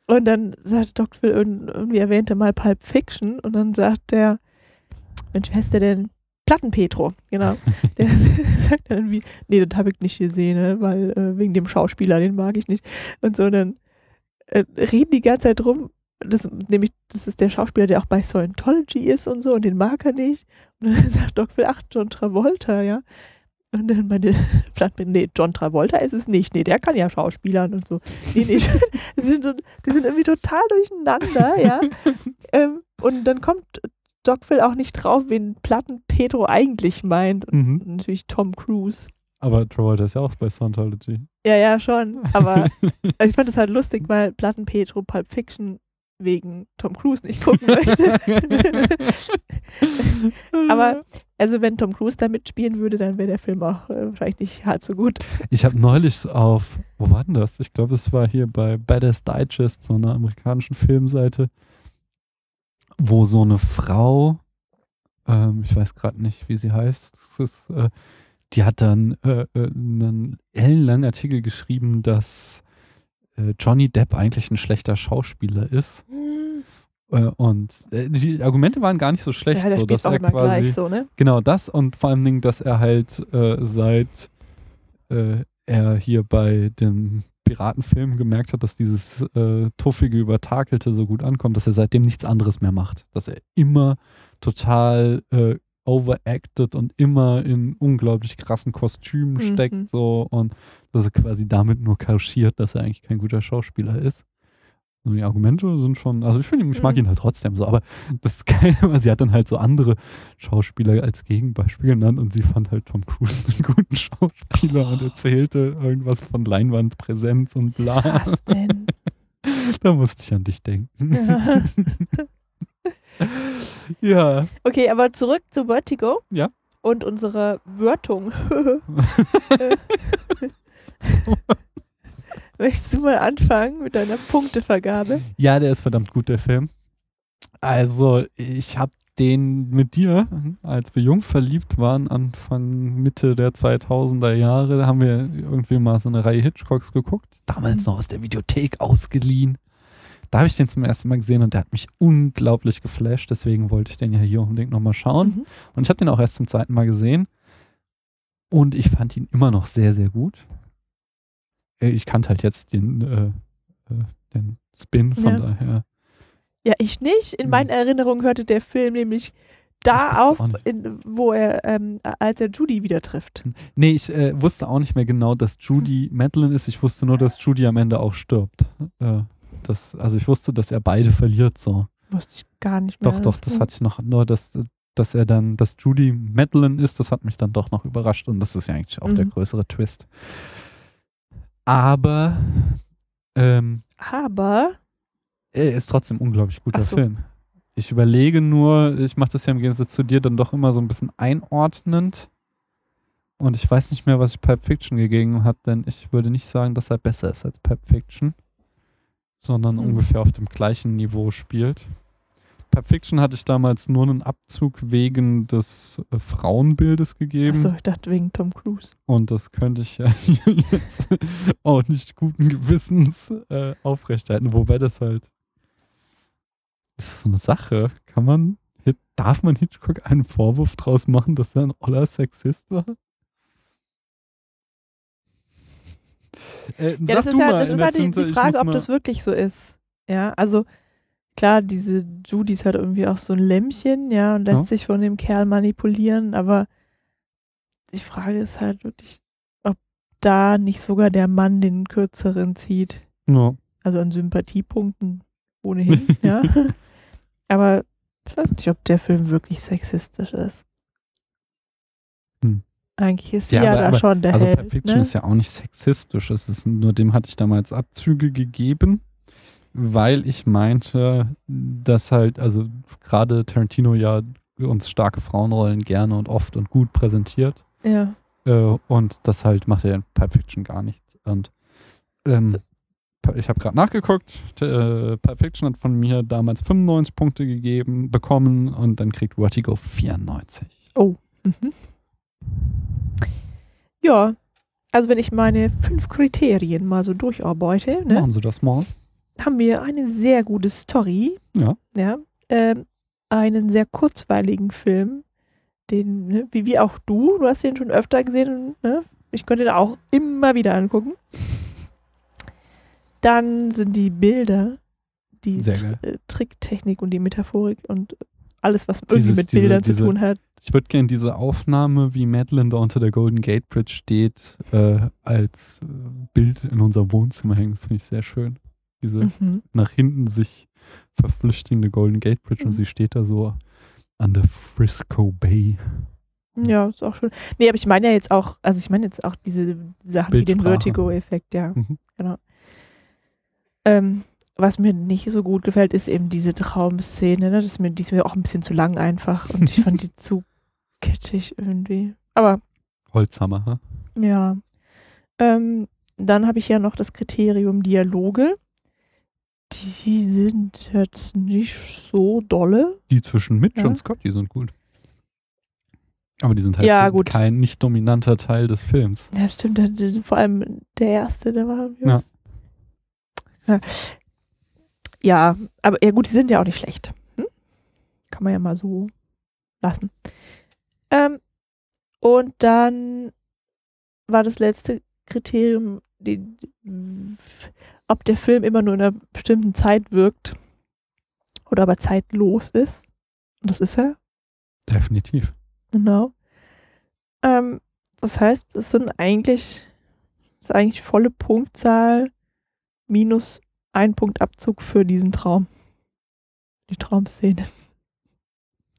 Speaker 2: Und dann sagte Doc Phil irgend- irgendwie erwähnte mal Pulp Fiction und dann sagt der, Mensch, wer heißt der denn? Plattenpetro, genau. Der sagt dann irgendwie, nee, das habe ich nicht gesehen, ne, weil äh, wegen dem Schauspieler, den mag ich nicht. Und so, und dann äh, reden die ganze Zeit drum, das, nämlich, das ist der Schauspieler, der auch bei Scientology ist und so, und den mag er nicht. Und dann sagt Doc Phil, ach, John Travolta, ja. Und dann meine Plattenpetro, nee, John Travolta ist es nicht, nee, der kann ja Schauspielern und so. Nee, nee, die sind, die sind irgendwie total durcheinander, ja. ähm, und dann kommt Doc Phil auch nicht drauf, wen Platten Pedro eigentlich meint. Und
Speaker 3: Mhm.
Speaker 2: natürlich Tom Cruise.
Speaker 3: Aber Travolta ist ja auch bei Scientology.
Speaker 2: Ja, ja, schon. Aber also ich fand es halt lustig, weil Platten Pedro Pulp Fiction wegen Tom Cruise nicht gucken möchte. Aber also wenn Tom Cruise da mitspielen würde, dann wäre der Film auch äh, wahrscheinlich nicht halb so gut.
Speaker 3: Ich habe neulich auf, wo war denn das? Ich glaube, es war hier bei Badass Digest, so einer amerikanischen Filmseite, wo so eine Frau, ähm, ich weiß gerade nicht, wie sie heißt, ist, äh, die hat dann äh, äh, einen ellenlangen Artikel geschrieben, dass Johnny Depp eigentlich ein schlechter Schauspieler ist. Äh, und äh, die Argumente waren gar nicht so schlecht,
Speaker 2: Ja,
Speaker 3: so dass er quasi
Speaker 2: gleich so, ne?
Speaker 3: Genau das und vor allem Dingen, dass er halt äh, seit äh, er hier bei dem Piratenfilm gemerkt hat, dass dieses äh, tuffige, übertakelte so gut ankommt, dass er seitdem nichts anderes mehr macht. Dass er immer total äh, overacted und immer in unglaublich krassen Kostümen
Speaker 2: Mhm.
Speaker 3: steckt so und dass er quasi damit nur kaschiert, dass er eigentlich kein guter Schauspieler ist. Und die Argumente sind schon, also ich finde, ich mag
Speaker 2: Mhm.
Speaker 3: ihn halt trotzdem so, aber das ist geil, weil sie hat dann halt so andere Schauspieler als Gegenbeispiel genannt und sie fand halt Tom Cruise einen guten Schauspieler und erzählte irgendwas von Leinwandpräsenz und bla.
Speaker 2: Was denn?
Speaker 3: Da musste ich an dich denken.
Speaker 2: Ja.
Speaker 3: ja.
Speaker 2: Okay, aber zurück zu Vertigo.
Speaker 3: Ja.
Speaker 2: Und unserer Wörtung. Möchtest du mal anfangen mit deiner Punktevergabe?
Speaker 3: Ja, der ist verdammt gut, der Film. Also, ich habe den mit dir, als wir jung verliebt waren, Anfang, Mitte der 2000er Jahre, da haben wir irgendwie mal so eine Reihe Hitchcocks geguckt. Damals noch aus der Videothek ausgeliehen. Da habe ich den zum ersten Mal gesehen und der hat mich unglaublich geflasht. Deswegen wollte ich den ja hier unbedingt nochmal schauen.
Speaker 2: Mhm.
Speaker 3: Und ich habe den auch erst zum zweiten Mal gesehen. Und ich fand ihn immer noch sehr, sehr gut. Äh, Ich kannte halt jetzt den, äh, äh, den Spin, von
Speaker 2: Ja.
Speaker 3: daher.
Speaker 2: Ja, ich nicht. In
Speaker 3: Mhm.
Speaker 2: meinen Erinnerungen hörte der Film nämlich
Speaker 3: Ich
Speaker 2: da auf, in, wo er, ähm, als er Judy wieder trifft.
Speaker 3: Nee, ich äh, wusste auch nicht mehr genau, dass Judy Madeline ist. Ich wusste nur, dass Judy am Ende auch stirbt. Äh, das, also ich wusste, dass er beide verliert so.
Speaker 2: Wusste ich gar nicht mehr.
Speaker 3: Doch, doch, das hatte ich noch, nur dass, dass er dann, dass Judy Madeline ist, das hat mich dann doch noch überrascht und das ist ja eigentlich auch der
Speaker 2: Mhm.
Speaker 3: größere Twist. Aber ähm,
Speaker 2: Aber,
Speaker 3: er ist trotzdem unglaublich guter
Speaker 2: so.
Speaker 3: Film. Ich überlege nur, ich mache das ja im Gegensatz zu dir dann doch immer so ein bisschen einordnend. Und ich weiß nicht mehr, was ich Pulp Fiction gegeben habe, denn ich würde nicht sagen, dass er besser ist als Pulp Fiction, sondern
Speaker 2: Hm.
Speaker 3: ungefähr auf dem gleichen Niveau spielt. Pulp Fiction hatte ich damals nur einen Abzug wegen des äh, Frauenbildes gegeben.
Speaker 2: achso, ich dachte wegen Tom Cruise.
Speaker 3: Und das könnte ich ja jetzt auch nicht guten Gewissens äh, aufrechterhalten. Wobei das halt. Das ist so eine Sache. Kann man. Darf man Hitchcock einen Vorwurf draus machen, dass er ein oller Sexist war? Äh,
Speaker 2: Ja, das ist, ja, das ist halt die, die Frage, ob das wirklich so ist. Ja, also klar, diese Judy ist halt irgendwie auch so ein Lämmchen, ja, und lässt
Speaker 3: Ja.
Speaker 2: sich von dem Kerl manipulieren, aber die Frage ist halt wirklich, ob da nicht sogar der Mann den kürzeren zieht.
Speaker 3: Ja.
Speaker 2: Also an Sympathiepunkten ohnehin, ja. Aber ich weiß nicht, ob der Film wirklich sexistisch ist. Eigentlich ist sie
Speaker 3: Ja,
Speaker 2: ja,
Speaker 3: aber-
Speaker 2: da
Speaker 3: aber-
Speaker 2: schon der
Speaker 3: Also
Speaker 2: Held.
Speaker 3: Pulp Fiction
Speaker 2: ne?
Speaker 3: ist ja auch nicht sexistisch. Es ist nur dem hatte ich damals Abzüge gegeben, weil ich meinte, dass halt, also gerade Tarantino ja uns starke Frauenrollen gerne und oft und gut präsentiert.
Speaker 2: ja.
Speaker 3: Äh, und das halt macht er in Pulp Fiction gar nichts. Und ähm, ich habe gerade nachgeguckt, äh, Pulp Fiction hat von mir damals 95 Punkte gegeben, bekommen und dann kriegt Vertigo 94.
Speaker 2: Mhm. Ja, also wenn ich meine fünf Kriterien mal so durcharbeite, ne,
Speaker 3: Machen Sie das mal.
Speaker 2: haben wir eine sehr gute Story.
Speaker 3: Ja.
Speaker 2: Ja. Ähm, einen sehr kurzweiligen Film, den, ne, wie, wie auch du, du hast den schon öfter gesehen, ne? Ich könnte den auch immer wieder angucken. Dann sind die Bilder, die
Speaker 3: Sehr
Speaker 2: Tr-
Speaker 3: geil.
Speaker 2: äh, Tricktechnik und die Metaphorik und alles, was irgendwie
Speaker 3: Dieses-
Speaker 2: mit
Speaker 3: diese-
Speaker 2: Bildern
Speaker 3: diese-
Speaker 2: zu tun hat.
Speaker 3: Ich würde gerne diese Aufnahme, wie Madeline da unter der Golden Gate Bridge steht, äh, als Bild in unser Wohnzimmer hängen. Das finde ich sehr schön. Diese
Speaker 2: Mhm.
Speaker 3: nach hinten sich verflüchtigende Golden Gate Bridge und
Speaker 2: Mhm.
Speaker 3: sie steht da so an der Frisco Bay.
Speaker 2: Ja, ist auch schön. Nee, aber ich meine ja jetzt auch, also ich meine jetzt auch diese Sachen wie den. Vertigo-Effekt, ja.
Speaker 3: Mhm.
Speaker 2: Genau. Ähm, was mir nicht so gut gefällt, ist eben diese Traumszene, ne? Das ist mir, die ist mir auch ein bisschen zu lang einfach und ich fand die zu kitschig irgendwie. Aber
Speaker 3: Holzhammer, ha?
Speaker 2: ja. Ähm, dann habe ich ja noch das Kriterium Dialoge. Die sind jetzt nicht so dolle.
Speaker 3: Die zwischen Mitch
Speaker 2: Ja.
Speaker 3: und Scott, die sind gut. Aber die sind halt
Speaker 2: Ja,
Speaker 3: so kein nicht dominanter Teil des Films.
Speaker 2: Ja, stimmt. Vor allem der erste, der war.
Speaker 3: Ja.
Speaker 2: Ja. Ja, aber ja gut, die sind ja auch nicht schlecht. Hm? Kann man ja mal so lassen. Ähm, und dann war das letzte Kriterium, die, ob der Film immer nur in einer bestimmten Zeit wirkt oder aber zeitlos ist. Und das ist er.
Speaker 3: Definitiv.
Speaker 2: Genau. Ähm, das heißt, es sind eigentlich, es ist eigentlich volle Punktzahl minus ein Punkt Abzug für diesen Traum. Die Traumszene.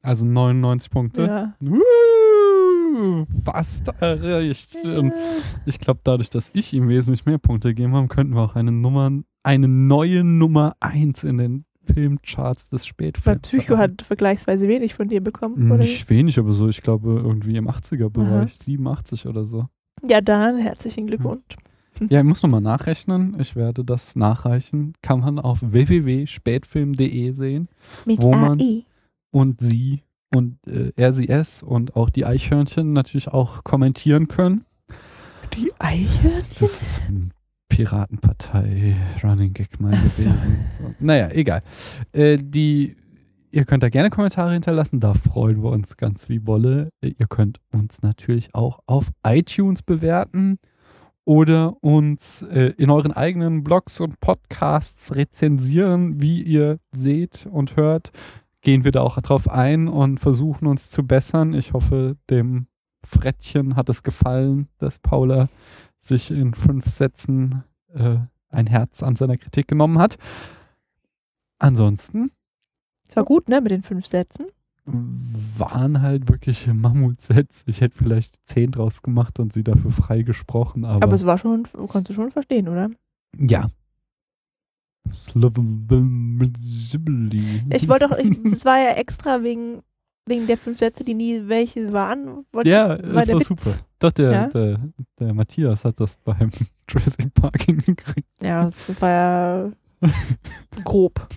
Speaker 3: Also 99 Punkte.
Speaker 2: Ja.
Speaker 3: Woo! Fast erreicht. Und ich glaube, dadurch, dass ich ihm wesentlich mehr Punkte gegeben habe, könnten wir auch eine Nummer, eine neue Nummer 1 in den Filmcharts des
Speaker 2: Weil
Speaker 3: Spätfilms
Speaker 2: Psycho
Speaker 3: haben.
Speaker 2: hat vergleichsweise wenig von dir bekommen, oder?
Speaker 3: Nicht wenig, aber so, ich glaube, irgendwie im 80er-Bereich, 87 oder so.
Speaker 2: Ja, dann herzlichen Glückwunsch.
Speaker 3: Ja, ich muss nochmal nachrechnen. Ich werde das nachreichen. Kann man auf www.spätfilm.de sehen.
Speaker 2: Mit
Speaker 3: Wo man-
Speaker 2: AI.
Speaker 3: Und sie und äh, RCS und auch die Eichhörnchen natürlich auch kommentieren können.
Speaker 2: Die Eichhörnchen?
Speaker 3: Das ist ein Piratenpartei Running Gag mal
Speaker 2: so.
Speaker 3: gewesen. So. Naja, egal. Äh, die, ihr könnt da gerne Kommentare hinterlassen, da freuen wir uns ganz wie Bolle. Äh, Ihr könnt uns natürlich auch auf iTunes bewerten oder uns äh, in euren eigenen Blogs und Podcasts rezensieren, wie ihr seht und hört. Gehen wir da auch drauf ein und versuchen uns zu bessern. Ich hoffe, dem Frettchen hat es gefallen, dass Paula sich in fünf Sätzen äh, ein Herz an seiner Kritik genommen hat. Ansonsten
Speaker 2: Das war gut, ne, mit den fünf Sätzen.
Speaker 3: Waren halt wirklich Mammutsets. Ich hätte vielleicht zehn draus gemacht und sie dafür freigesprochen, aber,
Speaker 2: Aber es war schon, konntest du schon verstehen, oder?
Speaker 3: ja.
Speaker 2: Ich wollte doch, ich, es war ja extra wegen, wegen der fünf Sätze, die nie welche waren.
Speaker 3: ja, das war
Speaker 2: Witz.
Speaker 3: super. Doch, der,
Speaker 2: Ja?
Speaker 3: der, der Matthias hat das beim Jurassic Park hingekriegt.
Speaker 2: Ja, das war ja grob.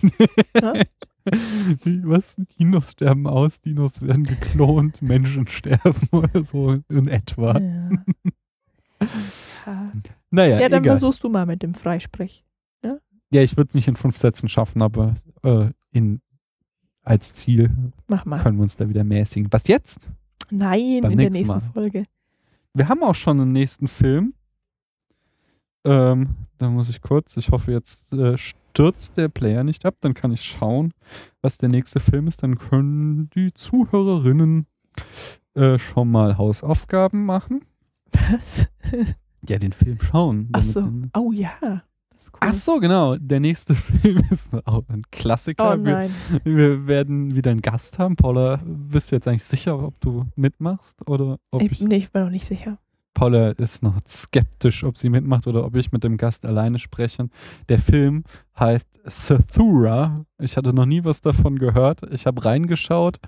Speaker 2: Ja?
Speaker 3: Wie, Was? Dinos sterben aus, Dinos werden geklont, Menschen sterben oder so in etwa.
Speaker 2: Ja. Ja.
Speaker 3: Naja,
Speaker 2: ja, dann
Speaker 3: egal.
Speaker 2: versuchst du mal mit dem Freisprech.
Speaker 3: Ja, ich würde es nicht in fünf Sätzen schaffen, aber äh, in, als Ziel
Speaker 2: Mach mal.
Speaker 3: können wir uns da wieder mäßigen. Was jetzt?
Speaker 2: Nein,
Speaker 3: Beim
Speaker 2: in der
Speaker 3: nächsten
Speaker 2: nächsten
Speaker 3: Mal.
Speaker 2: Folge.
Speaker 3: Wir haben auch schon einen nächsten Film. Ähm, da muss ich kurz, ich hoffe, jetzt äh, stürzt der Player nicht ab, dann kann ich schauen, was der nächste Film ist. Dann können die Zuhörerinnen äh, schon mal Hausaufgaben machen.
Speaker 2: Was?
Speaker 3: Ja, den Film schauen.
Speaker 2: Ach so.
Speaker 3: sie-
Speaker 2: Oh ja. ist cool.
Speaker 6: Ach so, genau. Der nächste Film ist auch ein Klassiker.
Speaker 2: Oh
Speaker 6: wir,
Speaker 2: nein.
Speaker 6: wir werden wieder einen Gast haben. Paula, bist du jetzt eigentlich sicher, ob du mitmachst oder ob
Speaker 2: Ich,
Speaker 6: ich,
Speaker 2: nee, ich bin noch nicht sicher.
Speaker 6: Paula ist noch skeptisch, ob sie mitmacht oder ob ich mit dem Gast alleine spreche. Der Film heißt Sathura. Ich hatte noch nie was davon gehört. Ich habe reingeschaut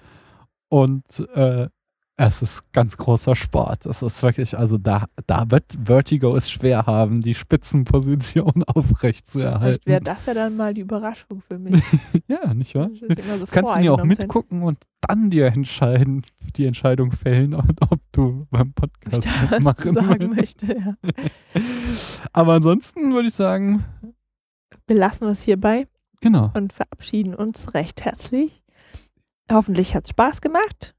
Speaker 6: und äh, es ist ganz großer Sport. Es ist wirklich, also da, da wird Vertigo es schwer haben, die Spitzenposition aufrecht zu
Speaker 2: Vielleicht
Speaker 6: erhalten.
Speaker 2: wäre das ja dann mal die Überraschung für mich.
Speaker 6: ja, nicht wahr?
Speaker 2: So
Speaker 6: Kannst du mir auch mitgucken und dann dir entscheiden, die Entscheidung fällen, ob du beim
Speaker 2: ich
Speaker 6: Podcast
Speaker 2: zu
Speaker 6: mitmachen
Speaker 2: sagen möchte. Ja.
Speaker 6: Aber ansonsten würde ich sagen,
Speaker 2: Belassen wir es hierbei
Speaker 6: genau.
Speaker 2: und verabschieden uns recht herzlich. Hoffentlich hat es Spaß gemacht.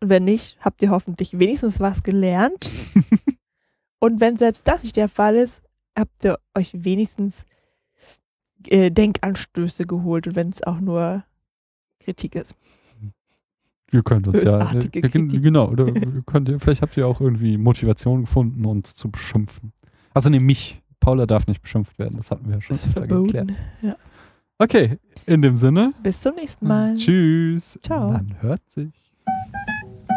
Speaker 2: Und wenn nicht, habt ihr hoffentlich wenigstens was gelernt. und wenn selbst das nicht der Fall ist, habt ihr euch wenigstens äh, Denkanstöße geholt. Und wenn es auch nur Kritik ist.
Speaker 6: Wir können uns ja, äh, genau, oder könnt ihr, vielleicht habt ihr auch irgendwie Motivation gefunden, uns zu beschimpfen. Also nee, mich. Paula darf nicht beschimpft werden, das hatten wir ja schon öfter geklärt.
Speaker 2: verboten.
Speaker 6: Okay, in dem Sinne,
Speaker 2: Bis zum nächsten Mal.
Speaker 6: tschüss.
Speaker 2: Ciao.
Speaker 6: Man hört sich.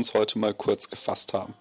Speaker 3: uns heute mal kurz gefasst haben.